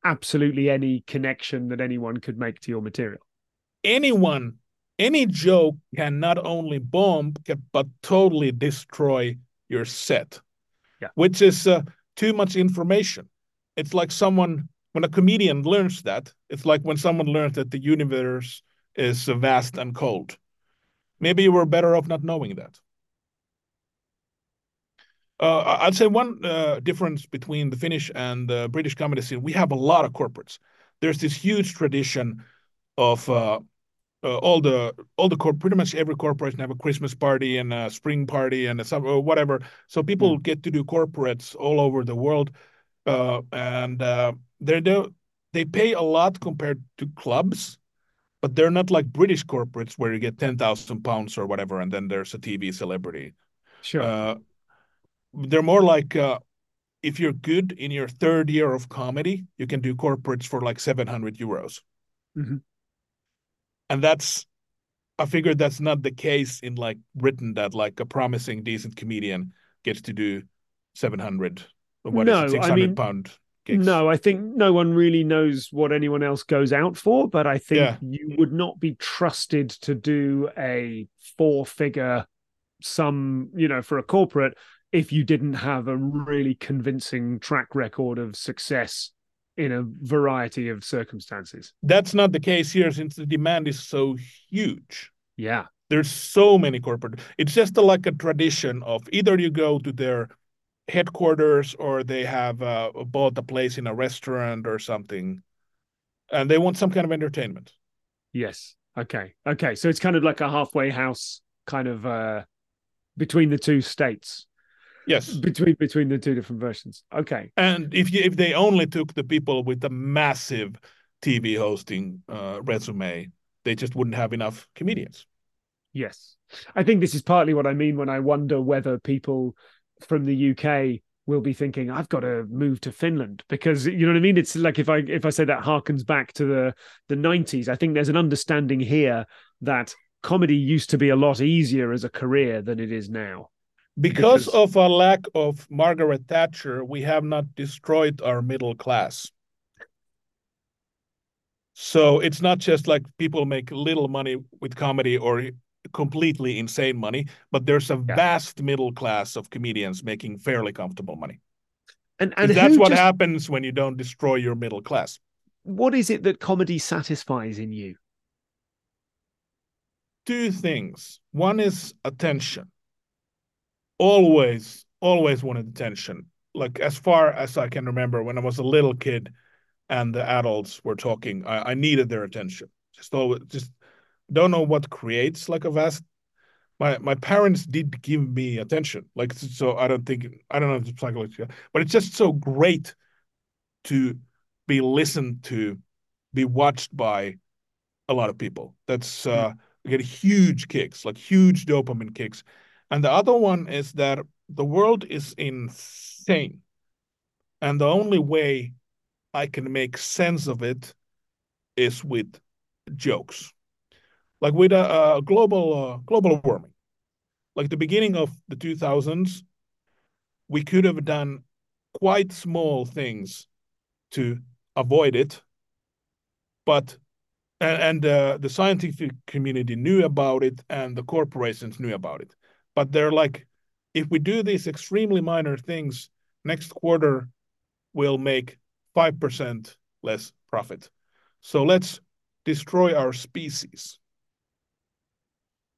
absolutely any connection that anyone could make to your material. anyone, any joke can not only bomb but totally destroy your set. Yeah. Which is uh, too much information. It's like someone when a comedian learns that. It's like when someone learns that the universe is uh, vast and cold. Maybe you were better off not knowing that. Uh, I- I'd say one uh, difference between the Finnish and the British comedy scene, we have a lot of corporates. There's this huge tradition of uh, uh, all the all the corp pretty much every corporation have a Christmas party and a spring party and a summer or whatever. So people get to do corporates all over the world, uh, and uh, they they pay a lot compared to clubs, but they're not like British corporates where you get ten thousand pounds or whatever, and then there's a TV celebrity. Sure. They're more like uh, if you're good in your third year of comedy, you can do corporates for like 700 euros. Mhm. And that's, I figured that's not the case in like Britain that like a promising decent comedian gets to do 700, what is No, I it, 600 mean, pound gigs. No, I think no one really knows what anyone else goes out for, but I think Yeah. you would not be trusted to do a four figure sum, you know, for a corporate if you didn't have a really convincing track record of success in a variety of circumstances. That's not the case here since the demand is so huge. Yeah. there's so many corporate it's just a, like a tradition of either you go to their headquarters or they have uh, bought a place in a restaurant or something and they want some kind of entertainment Yes. Okay. Okay. So it's kind of like a halfway house kind of uh between the two states. Yes Between between the two different versions. Okay. and if you if they only took the people with a massive tv hosting uh, resume they just wouldn't have enough comedians Yes. I think this is partly what I mean when I wonder whether people from the UK will be thinking, I've got to move to Finland because you know what I mean? It's like if I if I say that harkens back to the the nineties, I think there's an understanding here that comedy used to be a lot easier as a career than it is now. Because, Because- of a lack of margaret thatcher we have not destroyed our middle class So it's not just like people make little money with comedy or completely insane money, but there's a Yeah. vast middle class of comedians making fairly comfortable money. And and that's what just- happens when you don't destroy your middle class. what is it that comedy satisfies in you? Two things. One is attention. Always, always wanted attention. Like as far as I can remember, when I was a little kid and the adults were talking, I, I needed their attention. Just always, just don't know what creates like a vast. My my parents did give me attention, like so. I don't think I don't know the psychology, but it's just so great to be listened to, be watched by, a lot of people. That's uh, mm. get huge kicks, like huge dopamine kicks. And the other one is that the world is insane, and the only way I can make sense of it is with jokes, like with a, a global uh, global warming. Like the beginning of the 2000s, we could have done quite small things to avoid it, but and, and uh, the scientific community knew about it and the corporations knew about it but they're like if we do these extremely minor things next quarter we'll make 5% less profit. So let's destroy our species.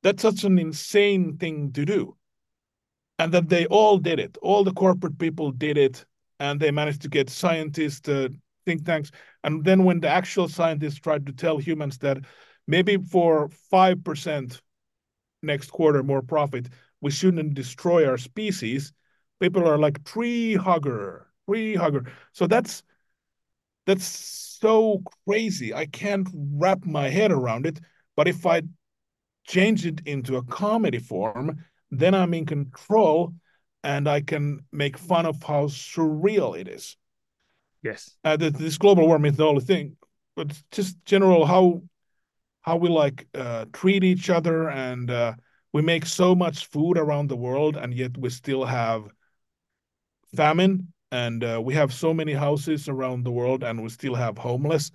That's such an insane thing to do. And that they all did it. All the corporate people did it and they managed to get scientists uh, think tanks. And then when the actual scientists tried to tell humans that maybe for 5% next quarter more profit, we shouldn't destroy our species, people are like tree hugger, tree hugger. So that's that's so crazy. I can't wrap my head around it. But if I change it into a comedy form, then I'm in control and I can make fun of how surreal it is. Yes. Uh, this global warming is the only thing, but just general how how we like uh, treat each other, and uh, we make so much food around the world, and yet we still have famine, and uh, we have so many houses around the world, and we still have homeless.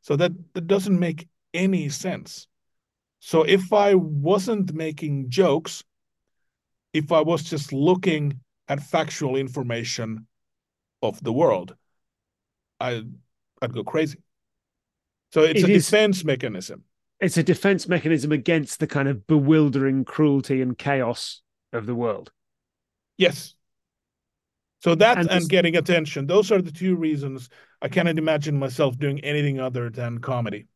So that that doesn't make any sense. So if I wasn't making jokes, if I was just looking at factual information of the world, I I'd go crazy. So it's it a is, defense mechanism. It's a defense mechanism against the kind of bewildering cruelty and chaos of the world. Yes. So that and, and getting attention, those are the two reasons I cannot imagine myself doing anything other than comedy.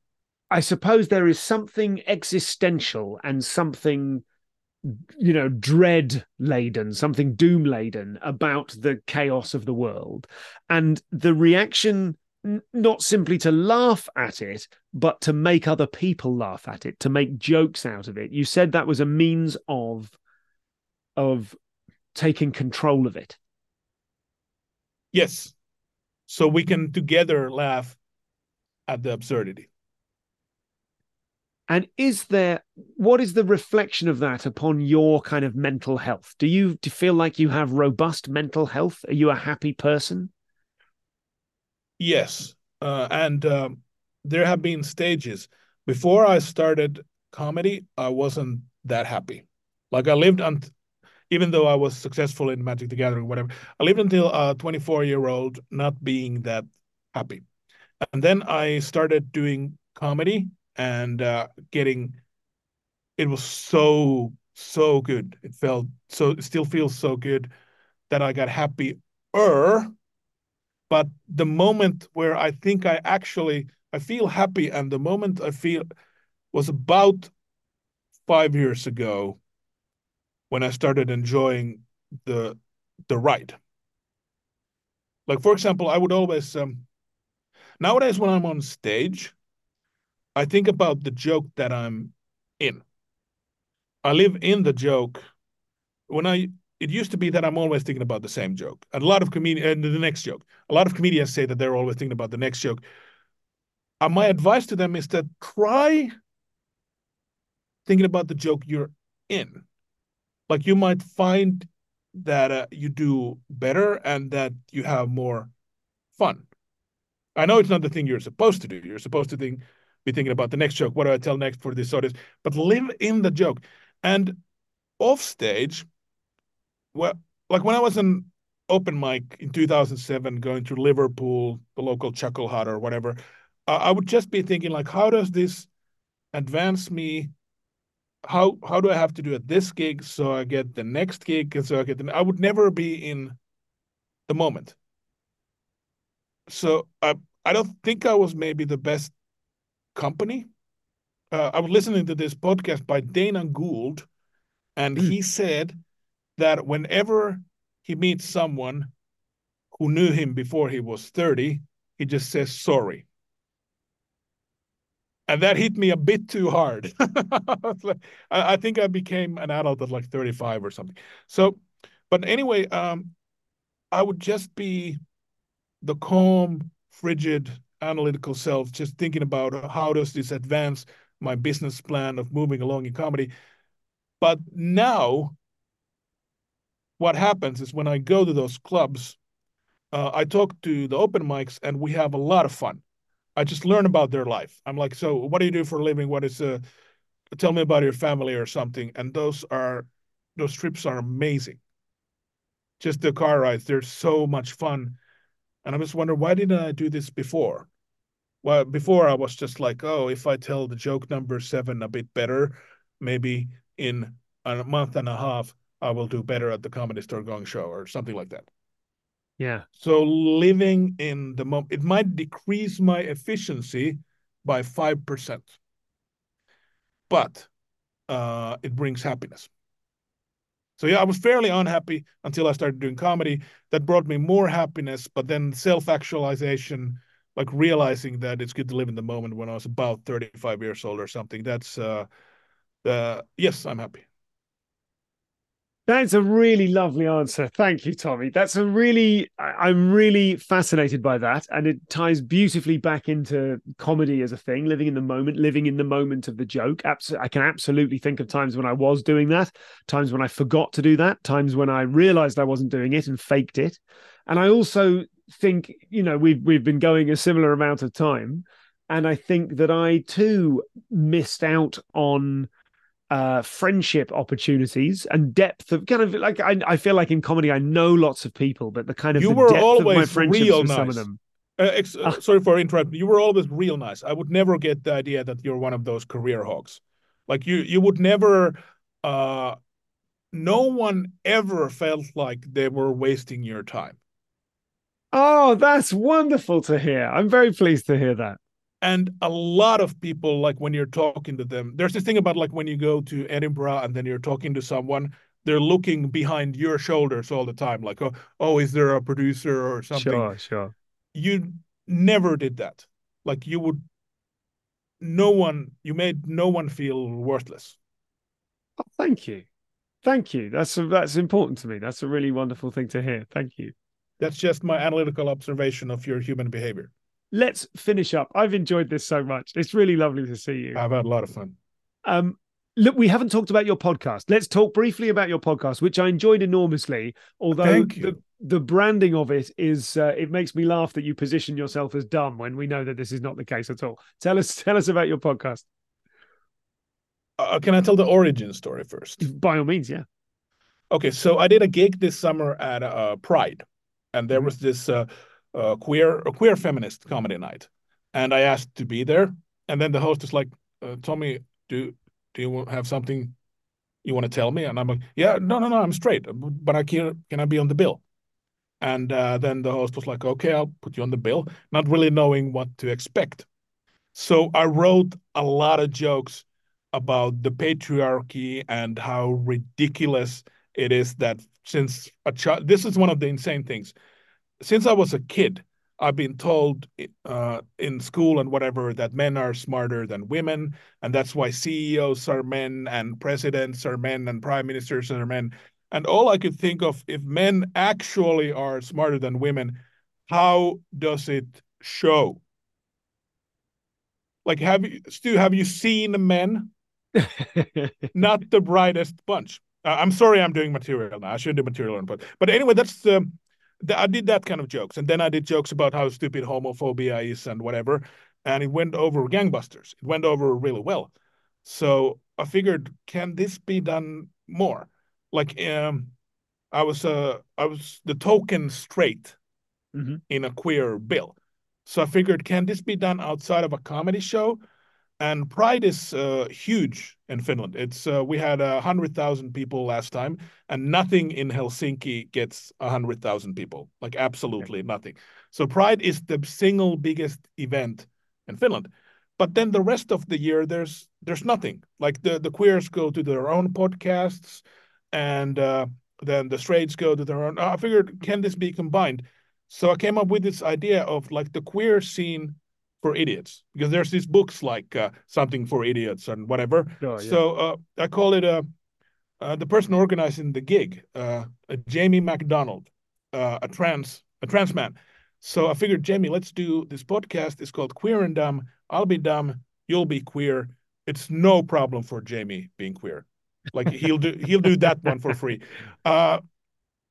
I suppose there is something existential and something you know dread laden something doom laden about the chaos of the world and the reaction not simply to laugh at it but to make other people laugh at it to make jokes out of it you said that was a means of of taking control of it yes so we can together laugh at the absurdity and is there what is the reflection of that upon your kind of mental health? Do you, do you feel like you have robust mental health? Are you a happy person? Yes, uh, and um, there have been stages. Before I started comedy, I wasn't that happy. Like I lived on, even though I was successful in Magic the Gathering, whatever. I lived until a 24 year old not being that happy, and then I started doing comedy and uh, getting it was so so good. It felt so it still feels so good that I got happy. Er, but the moment where I think I actually I feel happy, and the moment I feel was about five years ago when I started enjoying the the ride. Like for example, I would always um, nowadays when I'm on stage, I think about the joke that I'm in. I live in the joke. When I it used to be that I'm always thinking about the same joke. And a lot of comedians and the next joke. A lot of comedians say that they're always thinking about the next joke. Uh, my advice to them is that try thinking about the joke you're in. Like you might find that uh, you do better and that you have more fun. I know it's not the thing you're supposed to do. You're supposed to think be thinking about the next joke. What do I tell next for this audience? But live in the joke. And off stage, well, like when I was an open mic in 2007, going to Liverpool, the local Chuckle Hut or whatever, uh, I would just be thinking like, how does this advance me? How how do I have to do at this gig so I get the next gig and so I get the? I would never be in the moment. So I I don't think I was maybe the best company. Uh, I was listening to this podcast by Dana Gould, and he said that whenever he meets someone who knew him before he was 30, he just says sorry. and that hit me a bit too hard. I, think I became an adult at like 35 or something. So, but anyway, um, I would just be the calm, frigid, analytical self, just thinking about how does this advance my business plan of moving along in comedy. But now, what happens is when I go to those clubs, uh, I talk to the open mics, and we have a lot of fun I just learn about their life. I'm like, so what do you do for a living? What is uh tell me about your family or something. And those are those trips are amazing. Just the car rides, they're so much fun. And I'm just wonder why didn't I do this before? Well, before I was just like, oh, if I tell the joke number seven a bit better, maybe in a month and a half, I will do better at the comedy store Gong Show or something like that. Yeah. So living in the moment, it might decrease my efficiency by 5%, but uh, it brings happiness. So yeah, I was fairly unhappy until I started doing comedy. That brought me more happiness, but then self-actualization, like realizing that it's good to live in the moment when I was about 35 years old or something. That's uh, uh yes, I'm happy. That's a really lovely answer. Thank you, Tomi. That's a really, I'm really fascinated by that. And it ties beautifully back into comedy as a thing, living in the moment, living in the moment of the joke. I can absolutely think of times when I was doing that, times when I forgot to do that, times when I realized I wasn't doing it and faked it. And I also think, you know, we've, we've been going a similar amount of time. And I think that I too missed out on uh, friendship opportunities and depth of kind of like I, I feel like in comedy I know lots of people, but the kind of you were always real nice. some of them. Uh, ex- uh, sorry for interrupting. You were always real nice. I would never get the idea that you're one of those career hogs. Like you, you would never. Uh, no one ever felt like they were wasting your time. Oh, that's wonderful to hear. I'm very pleased to hear that and a lot of people like when you're talking to them there's this thing about like when you go to edinburgh and then you're talking to someone they're looking behind your shoulders all the time like oh, oh is there a producer or something? Sure sure. You never did that. Like you would no one you made no one feel worthless. Oh, thank you. Thank you. That's that's important to me. That's a really wonderful thing to hear. Thank you. That's just my analytical observation of your human behavior let's finish up. I've enjoyed this so much. It's really lovely to see you. I've had a lot of fun. Um, look, we haven't talked about your podcast. Let's talk briefly about your podcast, which I enjoyed enormously. Although the, the branding of it is, uh, it makes me laugh that you position yourself as dumb when we know that this is not the case at all. Tell us, tell us about your podcast. Uh, can I tell the origin story first? By all means, yeah. Okay, so I did a gig this summer at uh, Pride, and there mm-hmm. was this uh, a queer a queer feminist comedy night, and I asked to be there. And then the host is like, uh, "Tomi, do do you have something you want to tell me?" And I'm like, "Yeah, no, no, no, I'm straight, but I can can I be on the bill?" And uh, then the host was like, "Okay, I'll put you on the bill," not really knowing what to expect. So I wrote a lot of jokes about the patriarchy and how ridiculous it is that since a child, this is one of the insane things since I was a kid, I've been told uh, in school and whatever that men are smarter than women, and that's why CEOs are men and presidents are men and prime ministers are men. And all I could think of, if men actually are smarter than women, how does it show? Like, have you, Stu, have you seen men? Not the brightest bunch. Uh, I'm sorry, I'm doing material now. I shouldn't do material, but but anyway, that's um, I did that kind of jokes, and then I did jokes about how stupid homophobia is and whatever, and it went over gangbusters. It went over really well. So I figured, can this be done more? Like, um, I was uh, I was the token straight mm-hmm. in a queer bill. So I figured, can this be done outside of a comedy show? And Pride is uh, huge in Finland. It's uh, we had a hundred thousand people last time, and nothing in Helsinki gets a hundred thousand people. Like absolutely okay. nothing. So Pride is the single biggest event in Finland. But then the rest of the year, there's there's nothing. Like the the queers go to their own podcasts, and uh, then the straights go to their own. I figured, can this be combined? So I came up with this idea of like the queer scene for idiots because there's these books like uh, something for idiots and whatever. Oh, yeah. So uh, I call it uh, uh, the person organizing the gig, uh, a Jamie McDonald, uh, a trans a trans man. So I figured, Jamie, let's do this podcast. It's called Queer and Dumb. I'll be dumb, you'll be queer. It's no problem for Jamie being queer. Like he'll do he'll do that one for free. Uh,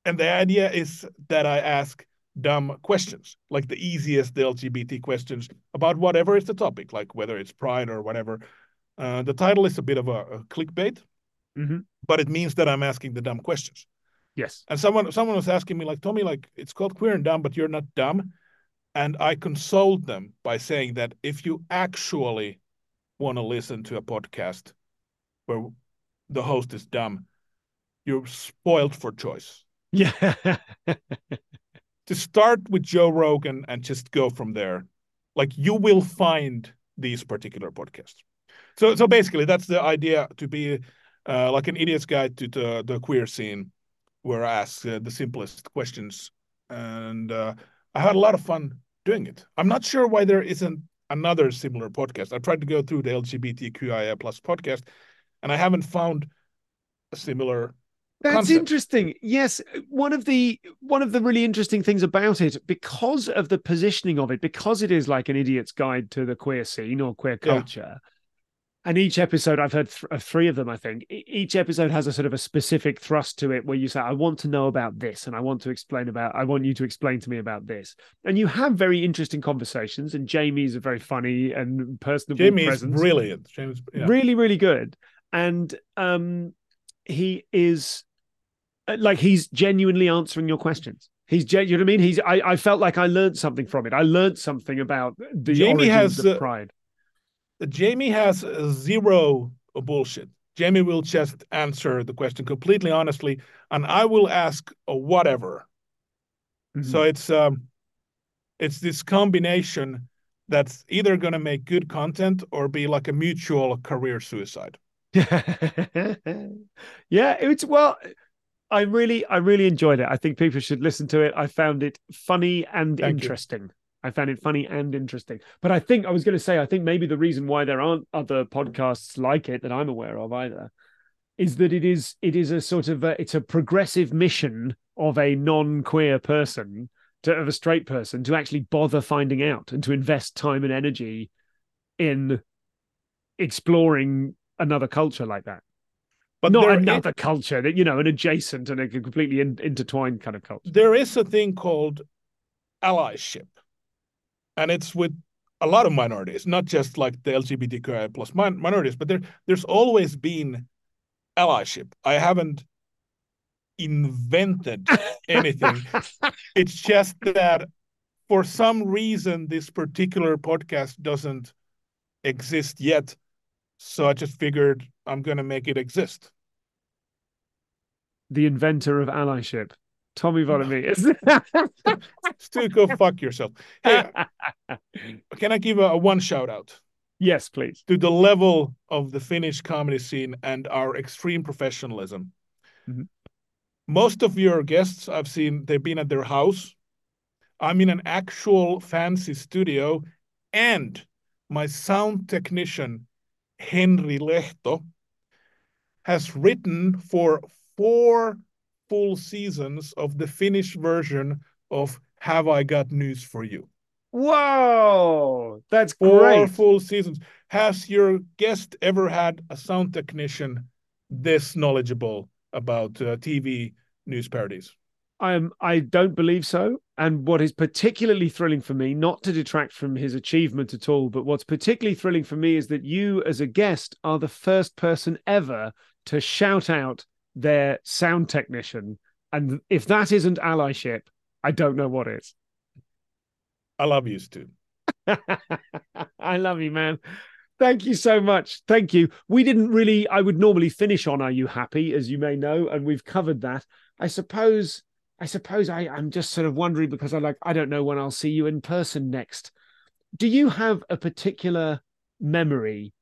and the idea is that I ask dumb questions, like the easiest the LGBT questions about whatever is the topic, like whether it's pride or whatever. Uh, the title is a bit of a, a clickbait, Mhm. but it means that I'm asking the dumb questions. Yes. And someone someone was asking me like, Tomi, like it's called queer and dumb, but you're not dumb. And I consoled them by saying that if you actually want to listen to a podcast where the host is dumb, you're spoiled for choice. Yeah. To start with Joe Rogan and just go from there, like you will find these particular podcasts. So so basically that's the idea to be uh, like an idiot's guide to the, the queer scene where I ask uh, the simplest questions. And uh, I had a lot of fun doing it. I'm not sure why there isn't another similar podcast. I tried to go through the LGBTQIA plus podcast, and I haven't found a similar. That's concept. interesting. Yes, one of the one of the really interesting things about it, because of the positioning of it, because it is like an idiot's guide to the queer scene or queer Yeah. culture. And each episode, I've heard th- three of them. I think E- each episode has a sort of a specific thrust to it, where you say, "I want to know about this, and I want to explain about. I want you to explain to me about this." And you have very interesting conversations. And Jamie's a very funny and personable Jamie is presence brilliant. James, yeah. really really good and um he is uh, like he's genuinely answering your questions he's gen- you know what i mean he's i, I felt like i learned something from it i learned something about the Jamie has, of uh, pride Jamie has uh, zero bullshit. Jamie will just answer the question completely honestly, and I will ask uh, whatever. So it's um, it's this combination that's either going to make good content or be like a mutual career suicide. yeah it's well i really i really enjoyed it. I think people should listen to it. I found it funny and Thank you. interesting. I found it funny and interesting. But i think i was going to say i think maybe the reason why there aren't other podcasts like it that i'm aware of either is that it is it is a sort of a, it's a progressive mission of a non-queer person to of a straight person to actually bother finding out and to invest time and energy in exploring another culture like that But not another culture that you know an adjacent and a completely in, intertwined kind of culture there is a thing called allyship, and it's with a lot of minorities, not just like the LGBTQI plus min- minorities, but there there's always been allyship. I haven't invented anything. it's just that for some reason this particular podcast doesn't exist yet. So I just figured I'm gonna make it exist. the inventor of allyship Tomi Walamies. Still go fuck yourself. Hey, can I give a, a one shout out? yes please to the level of the Finnish comedy scene and our extreme professionalism. Mhm. Most of your guests I've seen, they've been at their house. I'm in an actual fancy studio, and my sound technician, Henry Lehto, has written for four full seasons of the Finnish version of Have I Got News for You? whoa that's four great full seasons. Has your guest ever had a sound technician this knowledgeable about uh, TV news parodies? Um, I don't believe so. And what is particularly thrilling for me, not to detract from his achievement at all, but what's particularly thrilling for me is that you, as a guest, are the first person ever to shout out their sound technician. And if that isn't allyship, I don't know what is. I love you, Stu. I love you, man. Thank you so much. Thank you. We didn't really, I would normally finish on Are You Happy, as you may know, and we've covered that. I suppose, I suppose I, I'm just sort of wondering because I like, I don't know when I'll see you in person next. Do you have a particular memory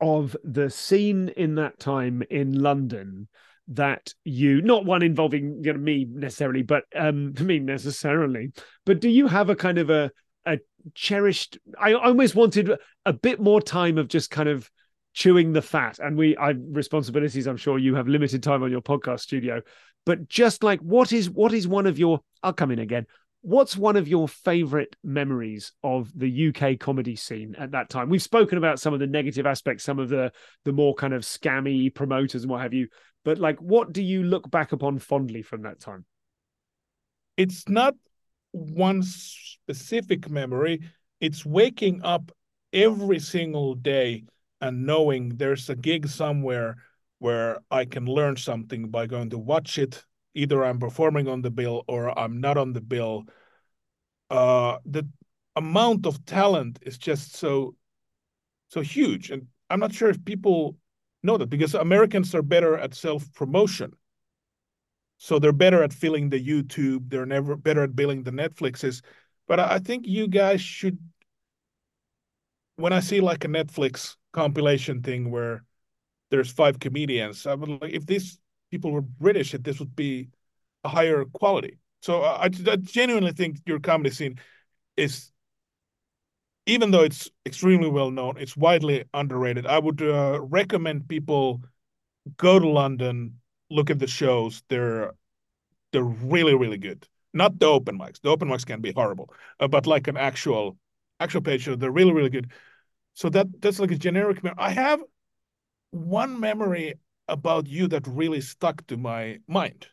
of the scene in that time in London that you not one involving you know, me necessarily, but um me necessarily, but do you have a kind of a a cherished. I almost wanted a bit more time of just kind of chewing the fat. And we, I responsibilities. I'm sure you have limited time on your podcast studio, but just like what is what is one of your? I'll come in again. What's one of your favorite memories of the UK comedy scene at that time? We've spoken about some of the negative aspects, some of the the more kind of scammy promoters and what have you. But like, what do you look back upon fondly from that time? It's not one specific memory. It's waking up every single day and knowing there's a gig somewhere where I can learn something by going to watch it. Either I'm performing on the bill or I'm not on the bill. Uh, the amount of talent is just so so huge, and I'm not sure if people know that because Americans are better at self promotion. So they're better at filling the YouTube. They're never better at billing the Netflixes. But I think you guys should. When I see like a Netflix compilation thing where there's five comedians, I would like if these people were British, this would be a higher quality. So I, I genuinely think your comedy scene is, even though it's extremely well known, it's widely underrated. I would uh, recommend people go to London, look at the shows. They're they're really really good. Not the open mics. The open mics can be horrible, uh, but like an actual actual page show, they're really really good. So that that's like a generic. I have one memory about you that really stuck to my mind.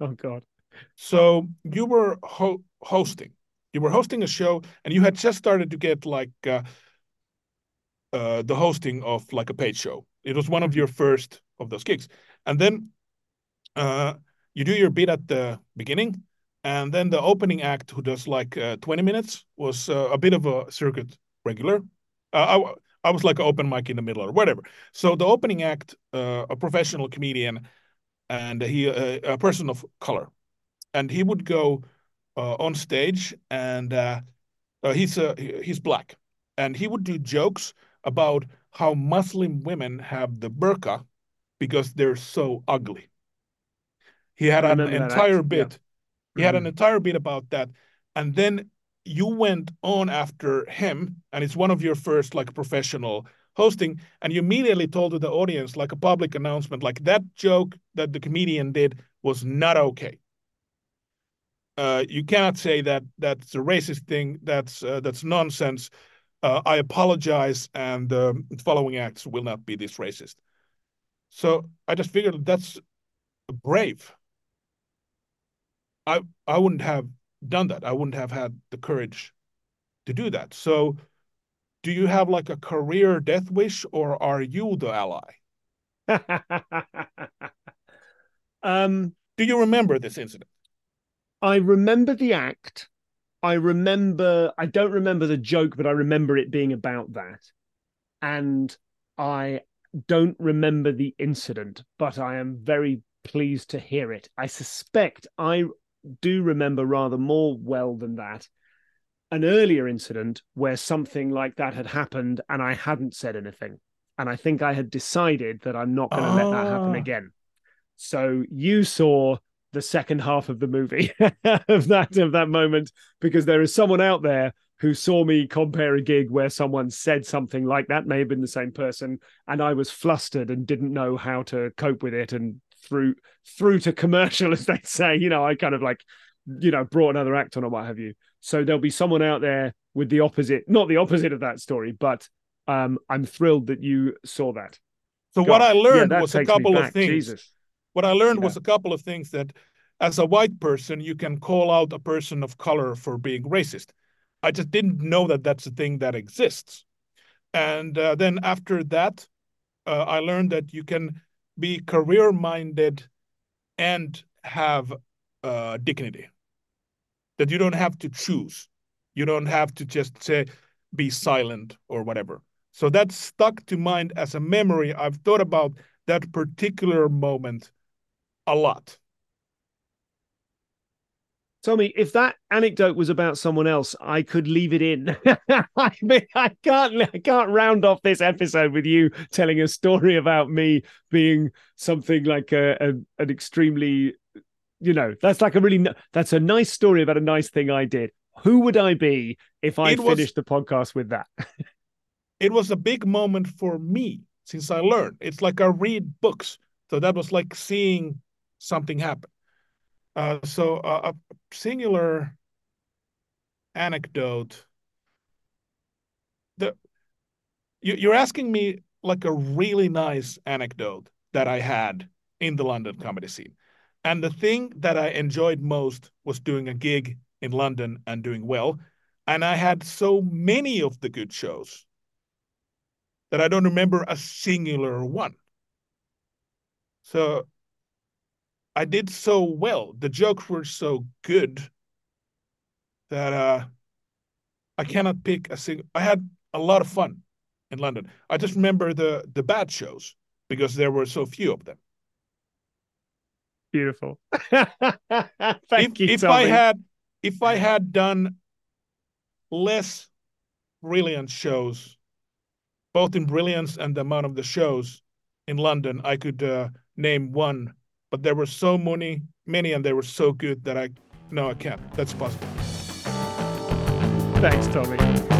Oh God! So you were ho- hosting. You were hosting a show, and you had just started to get like uh, uh, the hosting of like a paid show. It was one of your first of those gigs, and then uh, you do your bit at the beginning, and then the opening act, who does like uh, twenty minutes, was uh, a bit of a circuit regular. Uh, I, I was like an open mic in the middle or whatever. So the opening act, uh, a professional comedian, and he uh, a person of color, and he would go uh, on stage, and uh, uh, he's uh, he's black, and he would do jokes about how Muslim women have the burqa because they're so ugly. He had an entire bit. Yeah. He mm-hmm. had an mm-hmm. entire bit about that, and then you went on after him, and it's one of your first like professional hosting, and you immediately told to the audience like a public announcement, like that joke that the comedian did was not okay. Uh, you cannot say that that's a racist thing. That's uh, that's nonsense. Uh, I apologize, and um, following acts will not be this racist. So I just figured that's brave. I I wouldn't have done that. I wouldn't have had the courage to do that. So, do you have like a career death wish, or are you the ally? um, do you remember this incident? I remember the act. I remember, I don't remember the joke, but I remember it being about that. And I don't remember the incident, but I am very pleased to hear it. I suspect I do remember rather more well than that an earlier incident where something like that had happened and I hadn't said anything. And I think I had decided that I'm not going to oh. let that happen ah. again. So you saw the second half of the movie of that of that moment because there is someone out there who saw me compare a gig where someone said something like that may have been the same person and I was flustered and didn't know how to cope with it and through through to commercial as they say. You know I kind of like you know brought another act on or what have you. So there'll be someone out there with the opposite not the opposite of that story but um I'm thrilled that you saw that. So God, what I learned yeah, was a couple of things. Jesus. What I learned yeah. was a couple of things that as a white person, you can call out a person of color for being racist. I just didn't know that that's a thing that exists. And uh, then after that, uh, I learned that you can be career minded and have uh, dignity, that you don't have to choose. You don't have to just say, be silent or whatever. So that stuck to mind as a memory. I've thought about that particular moment a lot. Tomi, if that anecdote was about someone else, I could leave it in. I mean, I can't, I can't round off this episode with you telling a story about me being something like a, a an extremely, you know, that's like a really, that's a nice story about a nice thing I did. Who would I be if I It was- finished the podcast with that? it was a big moment for me since I learned. It's like I read books, so that was like seeing something happen. Uh, so uh, a singular anecdote. The you, you're asking me like a really nice anecdote that I had in the London comedy scene, and the thing that I enjoyed most was doing a gig in London and doing well, and I had so many of the good shows that I don't remember a singular one. So I did so well. The jokes were so good that uh, I cannot pick a single. I had a lot of fun in London. I just remember the the bad shows because there were so few of them. Beautiful. Thank if, you, if Tomi. I had if I had done less brilliant shows, both in brilliance and the amount of the shows in London, I could uh, name one. But there were so many, many, and they were so good that I no, I can't. That's possible. Thanks, Tomi.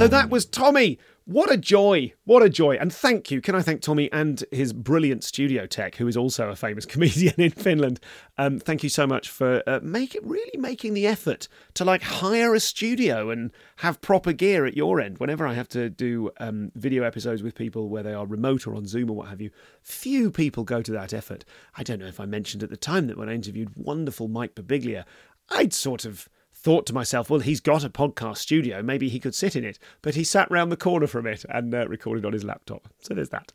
So that was Tomi. What a joy. What a joy. And thank you. Can I thank Tomi and his brilliant studio tech, who is also a famous comedian in Finland? Um, thank you so much for uh, make really making the effort to like hire a studio and have proper gear at your end. Whenever I have to do um, video episodes with people where they are remote or on Zoom or what have you, few people go to that effort. I don't know if I mentioned at the time that when I interviewed wonderful Mike Birbiglia, I'd sort of thought to myself, well, he's got a podcast studio. Maybe he could sit in it. But he sat round the corner from it and uh, recorded on his laptop. So there's that.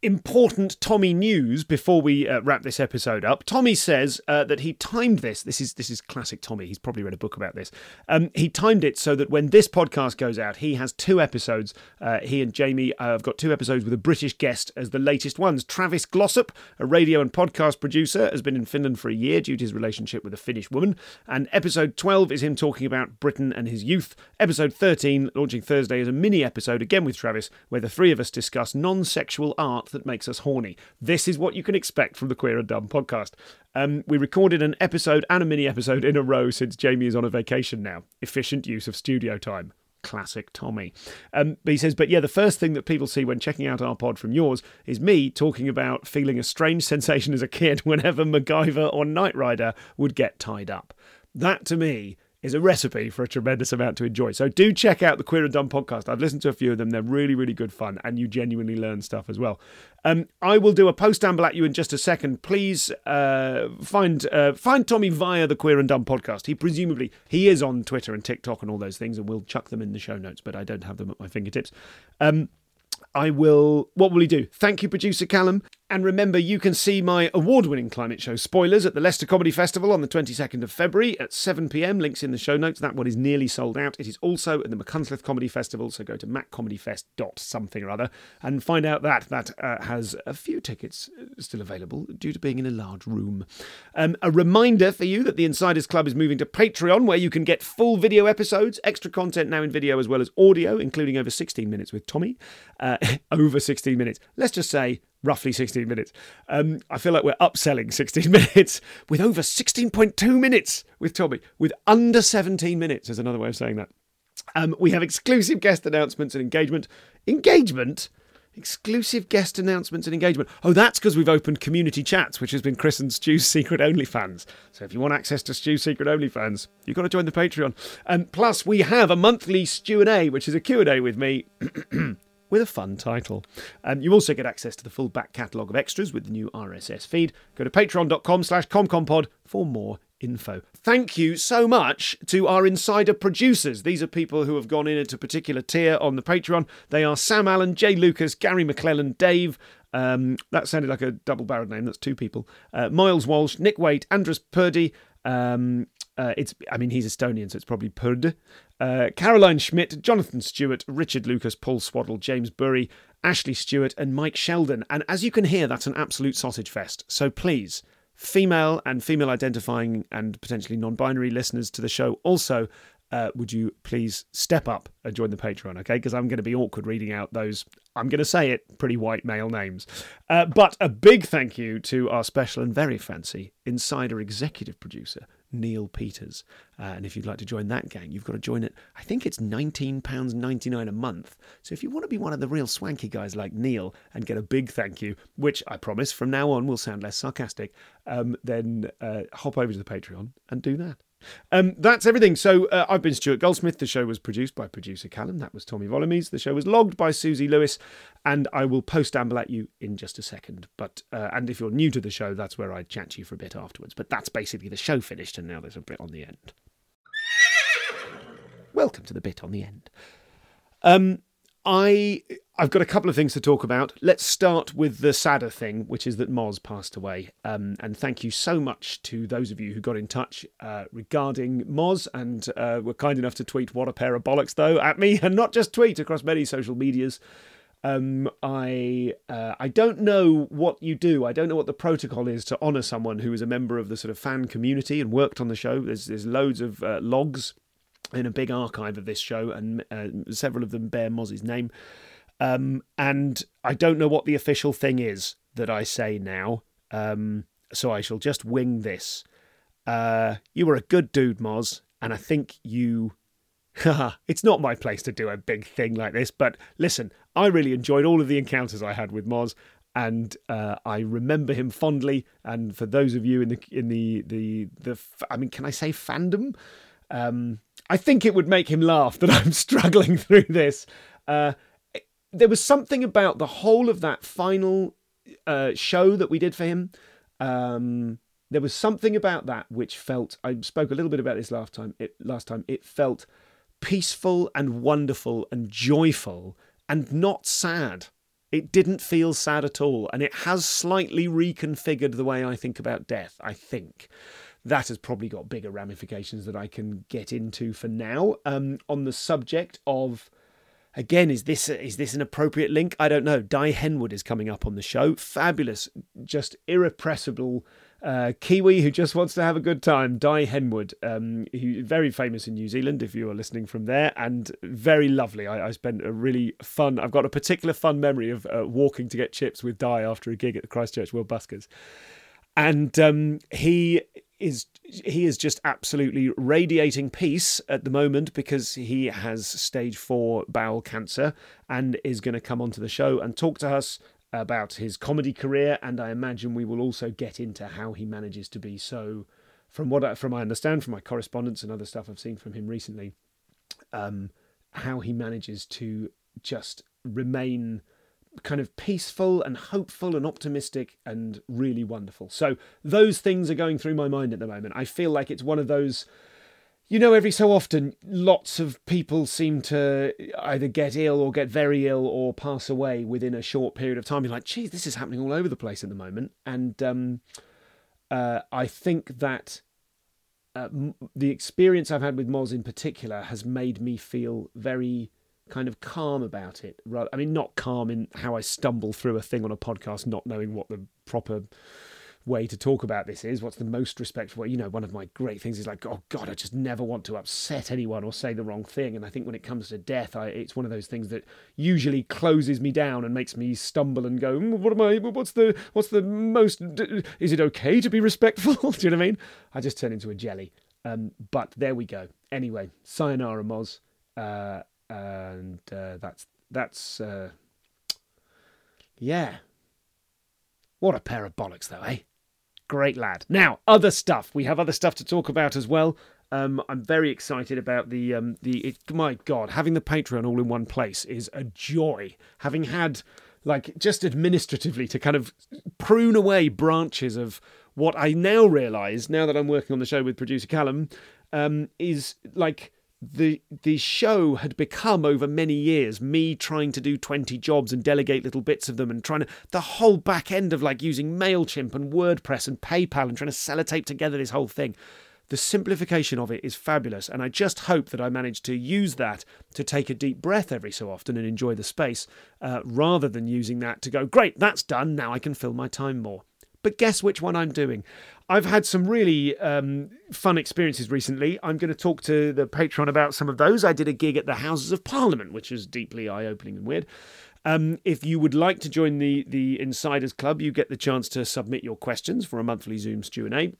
Important Tomi news before we uh, wrap this episode up. Tomi says uh, that he timed this. This is this is classic Tomi. He's probably read a book about this. Um, he timed it so that when this podcast goes out, he has two episodes. Uh, he and Jamie uh, have got two episodes with a British guest as the latest ones. Travis Glossop, a radio and podcast producer, has been in Finland for a year due to his relationship with a Finnish woman. And episode 12 is him talking about Britain and his youth. Episode 13, launching Thursday, is a mini episode again with Travis, where the three of us discuss non sexual that makes us horny. This is what you can expect from the Queer and Dumb podcast. Um, we recorded an episode and a mini episode in a row since Jamie is on a vacation now. Efficient use of studio time. Classic Tomi. Um, but he says, but yeah, the first thing that people see when checking out our pod from yours is me talking about feeling a strange sensation as a kid whenever MacGyver or Knight Rider would get tied up. That to me is a recipe for a tremendous amount to enjoy. So do check out the Queer and Dumb podcast. I've listened to a few of them. They're really, really good fun, and you genuinely learn stuff as well. Um, I will do a post amble at you in just a second. Please uh, find uh, find Tomi via the Queer and Dumb podcast. He presumably he is on Twitter and TikTok and all those things, and we'll chuck them in the show notes. But I don't have them at my fingertips. Um, I will. What will he do? Thank you, producer Callum. And remember, you can see my award winning climate show spoilers at the Leicester Comedy Festival on the 22nd of February at 7 pm. Links in the show notes. That one is nearly sold out. It is also at the Machynlleth Comedy Festival, so go to maccomedyfest.something or other and find out that. That uh, has a few tickets uh, still available due to being in a large room. Um, a reminder for you that the Insiders Club is moving to Patreon, where you can get full video episodes, extra content now in video as well as audio, including over 16 minutes with Tomi. Uh, over 16 minutes. Let's just say roughly 16 minutes. Um, I feel like we're upselling 16 minutes with over 16.2 minutes with Tomi, with under 17 minutes, is another way of saying that. Um, we have exclusive guest announcements and engagement. Engagement? Exclusive guest announcements and engagement. Oh, that's because we've opened community chats, which has been Chris and Stu's secret OnlyFans. So if you want access to Stu's secret OnlyFans, you've got to join the Patreon. And plus, we have a monthly Stu and A, which is a Q&A with me. with a fun title. Um, you also get access to the full back catalogue of extras with the new RSS feed. Go to patreon.com slash comcompod for more info. Thank you so much to our insider producers. These are people who have gone in at a particular tier on the Patreon. They are Sam Allen, Jay Lucas, Gary McClellan, Dave. Um, that sounded like a double barreled name. That's two people. Uh, Miles Walsh, Nick Waite, Andres Purdy. Um, uh, it's, I mean, he's Estonian, so it's probably Purd. Uh, Caroline Schmidt, Jonathan Stewart, Richard Lucas, Paul Swaddle, James Burry, Ashley Stewart, and Mike Sheldon. And as you can hear, that's an absolute sausage fest. So please, female and female identifying and potentially non binary listeners to the show, also uh, would you please step up and join the Patreon, okay? Because I'm going to be awkward reading out those, I'm going to say it, pretty white male names. Uh, but a big thank you to our special and very fancy insider executive producer, Neil Peters. Uh, and if you'd like to join that gang, you've got to join it. I think it's £19.99 a month. So if you want to be one of the real swanky guys like Neil and get a big thank you, which I promise from now on will sound less sarcastic, um, then uh, hop over to the Patreon and do that. Um, that's everything. So uh, I've been Stuart Goldsmith. The show was produced by producer Callum. That was Tomi Walamies. The show was logged by Susie Lewis, and I will post amble at you in just a second. But uh, and if you're new to the show, that's where I chat to you for a bit afterwards. But that's basically the show finished, and now there's a bit on the end. Welcome to the bit on the end. Um, I I've got a couple of things to talk about. Let's start with the sadder thing, which is that Moz passed away. Um, and thank you so much to those of you who got in touch uh, regarding Moz and uh, were kind enough to tweet "What a pair of bollocks!" though at me, and not just tweet across many social medias. Um, I uh, I don't know what you do. I don't know what the protocol is to honour someone who is a member of the sort of fan community and worked on the show. There's there's loads of uh, logs in a big archive of this show, and uh, several of them bear Moz's name. Um, and I don't know what the official thing is that I say now, um, so I shall just wing this. Uh, you were a good dude, Moz, and I think you. it's not my place to do a big thing like this, but listen, I really enjoyed all of the encounters I had with Moz, and uh, I remember him fondly. And for those of you in the in the the the, I mean, can I say fandom? Um, I think it would make him laugh that I'm struggling through this. Uh, there was something about the whole of that final uh, show that we did for him. Um, there was something about that which felt. I spoke a little bit about this last time. It, last time it felt peaceful and wonderful and joyful and not sad. It didn't feel sad at all, and it has slightly reconfigured the way I think about death. I think that has probably got bigger ramifications that I can get into for now. Um, on the subject of Again, is this is this an appropriate link? I don't know. Dai Henwood is coming up on the show. Fabulous, just irrepressible uh, Kiwi who just wants to have a good time. Dai Henwood, um, very famous in New Zealand if you are listening from there, and very lovely. I, I spent a really fun. I've got a particular fun memory of uh, walking to get chips with Dai after a gig at the Christchurch World Buskers, and um, he is he is just absolutely radiating peace at the moment because he has stage four bowel cancer and is going to come onto the show and talk to us about his comedy career. And I imagine we will also get into how he manages to be so. From what I, from I understand from my correspondence and other stuff I've seen from him recently, um, how he manages to just remain kind of peaceful and hopeful and optimistic and really wonderful. So those things are going through my mind at the moment. I feel like it's one of those you know, every so often, lots of people seem to either get ill or get very ill or pass away within a short period of time. You're like, geez, this is happening all over the place at the moment. And um, uh, I think that uh, the experience I've had with Moz in particular has made me feel very kind of calm about it. Rather, I mean, not calm in how I stumble through a thing on a podcast, not knowing what the proper way to talk about this is. What's the most respectful way? You know, one of my great things is like, oh God, I just never want to upset anyone or say the wrong thing. And I think when it comes to death, I, it's one of those things that usually closes me down and makes me stumble and go, mm, what am I? What's the what's the most? Is it okay to be respectful? Do you know what I mean? I just turn into a jelly. Um, but there we go. Anyway, sayonara, Moz. Uh, and uh, that's that's uh, yeah. What a pair of bollocks, though, eh? Great lad. Now, other stuff. We have other stuff to talk about as well. Um, I'm very excited about the um, the. It, my God, having the Patreon all in one place is a joy. Having had like just administratively to kind of prune away branches of what I now realise, now that I'm working on the show with producer Callum, um, is like the the show had become over many years me trying to do 20 jobs and delegate little bits of them and trying to the whole back end of like using mailchimp and wordpress and paypal and trying to sellotape together this whole thing. The simplification of it is fabulous and i just hope that i manage to use that to take a deep breath every so often and enjoy the space uh, rather than using that to go great that's done now i can fill my time more but guess which one I'm doing? I've had some really um, fun experiences recently. I'm going to talk to the Patreon about some of those. I did a gig at the Houses of Parliament, which was deeply eye opening and weird. Um, if you would like to join the the Insiders Club, you get the chance to submit your questions for a monthly Zoom Q and A.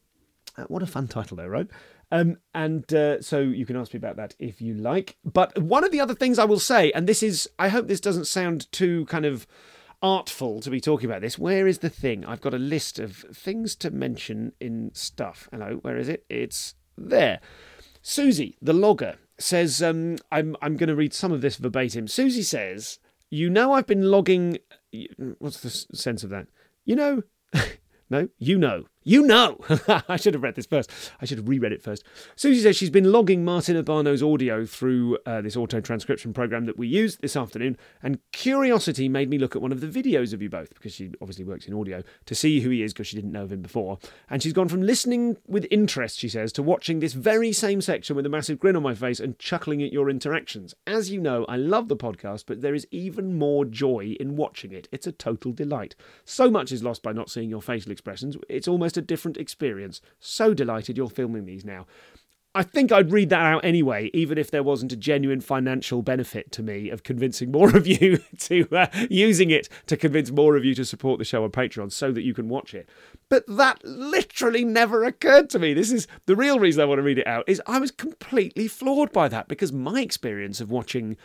Uh, what a fun title there, right? Um, and uh, so you can ask me about that if you like. But one of the other things I will say, and this is, I hope this doesn't sound too kind of artful to be talking about this. Where is the thing? I've got a list of things to mention in stuff. Hello, where is it? It's there. Susie, the logger, says, um, I'm, I'm going to read some of this verbatim. Susie says, You know, I've been logging. What's the sense of that? You know, no, you know. You know! I should have read this first. I should have reread it first. Susie says she's been logging Martin Urbano's audio through uh, this auto transcription program that we used this afternoon, and curiosity made me look at one of the videos of you both, because she obviously works in audio, to see who he is because she didn't know of him before. And she's gone from listening with interest, she says, to watching this very same section with a massive grin on my face and chuckling at your interactions. As you know, I love the podcast, but there is even more joy in watching it. It's a total delight. So much is lost by not seeing your facial expressions. It's almost a different experience. So delighted you're filming these now. I think I'd read that out anyway, even if there wasn't a genuine financial benefit to me of convincing more of you to uh, using it to convince more of you to support the show on Patreon so that you can watch it. But that literally never occurred to me. This is the real reason I want to read it out is I was completely floored by that because my experience of watching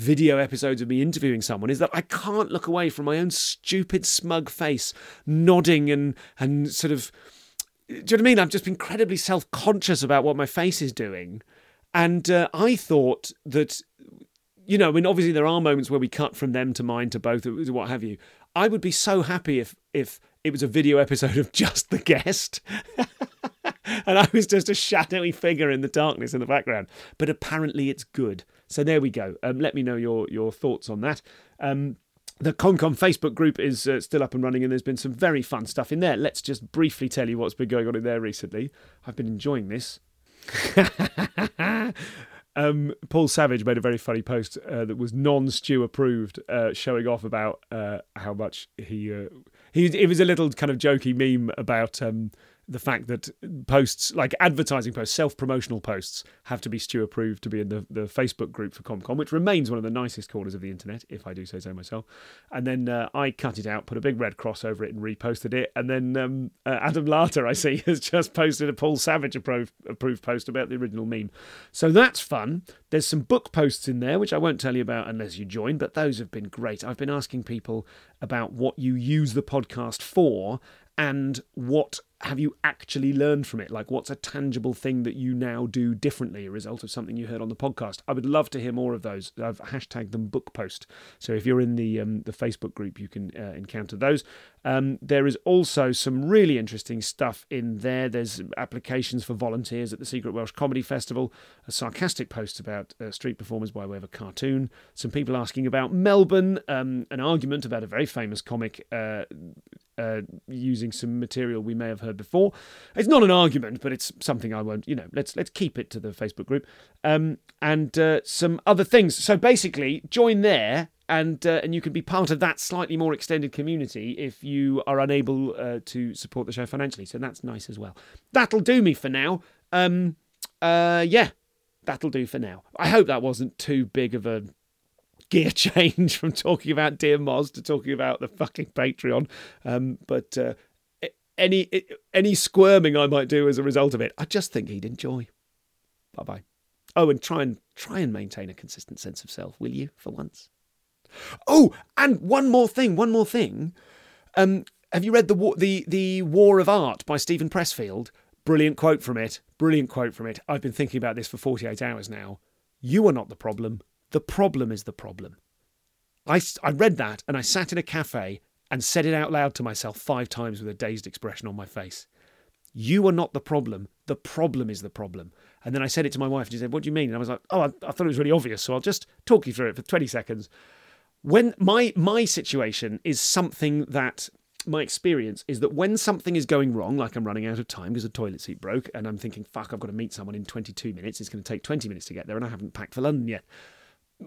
video episodes of me interviewing someone is that I can't look away from my own stupid smug face nodding and and sort of do you know what I mean? I've just been incredibly self conscious about what my face is doing. And uh, I thought that, you know, I mean, obviously there are moments where we cut from them to mine to both, what have you. I would be so happy if if it was a video episode of just the guest. and I was just a shadowy figure in the darkness in the background. But apparently it's good. So there we go. Um, let me know your your thoughts on that. Um, the ComCom Facebook group is uh, still up and running, and there's been some very fun stuff in there. Let's just briefly tell you what's been going on in there recently. I've been enjoying this. um, Paul Savage made a very funny post uh, that was non-Stu approved, uh, showing off about uh, how much he uh, he. It was a little kind of jokey meme about. Um, the fact that posts like advertising posts, self promotional posts, have to be Stu approved to be in the, the Facebook group for ComCom, which remains one of the nicest corners of the internet, if I do say so myself. And then uh, I cut it out, put a big red cross over it, and reposted it. And then um, uh, Adam Larter, I see, has just posted a Paul Savage approved, approved post about the original meme. So that's fun. There's some book posts in there, which I won't tell you about unless you join, but those have been great. I've been asking people about what you use the podcast for and what have you actually learned from it? Like, what's a tangible thing that you now do differently, a result of something you heard on the podcast? I would love to hear more of those. I've hashtagged them book post. So if you're in the um, the Facebook group, you can uh, encounter those. Um, there is also some really interesting stuff in there. There's applications for volunteers at the Secret Welsh Comedy Festival, a sarcastic post about uh, street performers by way of a cartoon, some people asking about Melbourne, um, an argument about a very famous comic uh, uh, using some material we may have heard before. It's not an argument, but it's something I won't. You know, let's let's keep it to the Facebook group, um, and uh, some other things. So basically, join there. And, uh, and you can be part of that slightly more extended community if you are unable uh, to support the show financially. So that's nice as well. That'll do me for now. Um, uh, yeah, that'll do for now. I hope that wasn't too big of a gear change from talking about Dear Moz to talking about the fucking Patreon. Um, but uh, any any squirming I might do as a result of it, I just think he'd enjoy. Bye bye. Oh, and try and try and maintain a consistent sense of self, will you, for once? Oh, and one more thing, one more thing. Um, have you read the war, the the War of Art by Steven Pressfield? Brilliant quote from it. Brilliant quote from it. I've been thinking about this for 48 hours now. You are not the problem. The problem is the problem. I, I read that and I sat in a cafe and said it out loud to myself five times with a dazed expression on my face. You are not the problem. The problem is the problem. And then I said it to my wife and she said, What do you mean? And I was like, Oh, I, I thought it was really obvious. So I'll just talk you through it for 20 seconds. When my my situation is something that my experience is that when something is going wrong, like I'm running out of time because the toilet seat broke, and I'm thinking, fuck, I've got to meet someone in 22 minutes, it's going to take 20 minutes to get there, and I haven't packed for London yet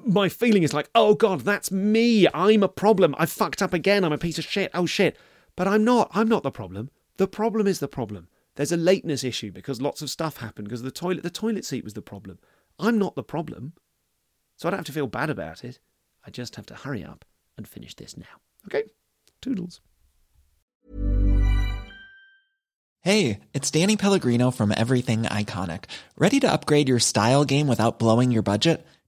my feeling is like, oh God, that's me. I'm a problem. I fucked up again. I'm a piece of shit. Oh shit. But I'm not. I'm not the problem. The problem is the problem. There's a lateness issue because lots of stuff happened because the toilet the toilet seat was the problem. I'm not the problem. So I don't have to feel bad about it. I just have to hurry up and finish this now. Okay? Toodles. Hey, it's Danny Pellegrino from Everything Iconic. Ready to upgrade your style game without blowing your budget?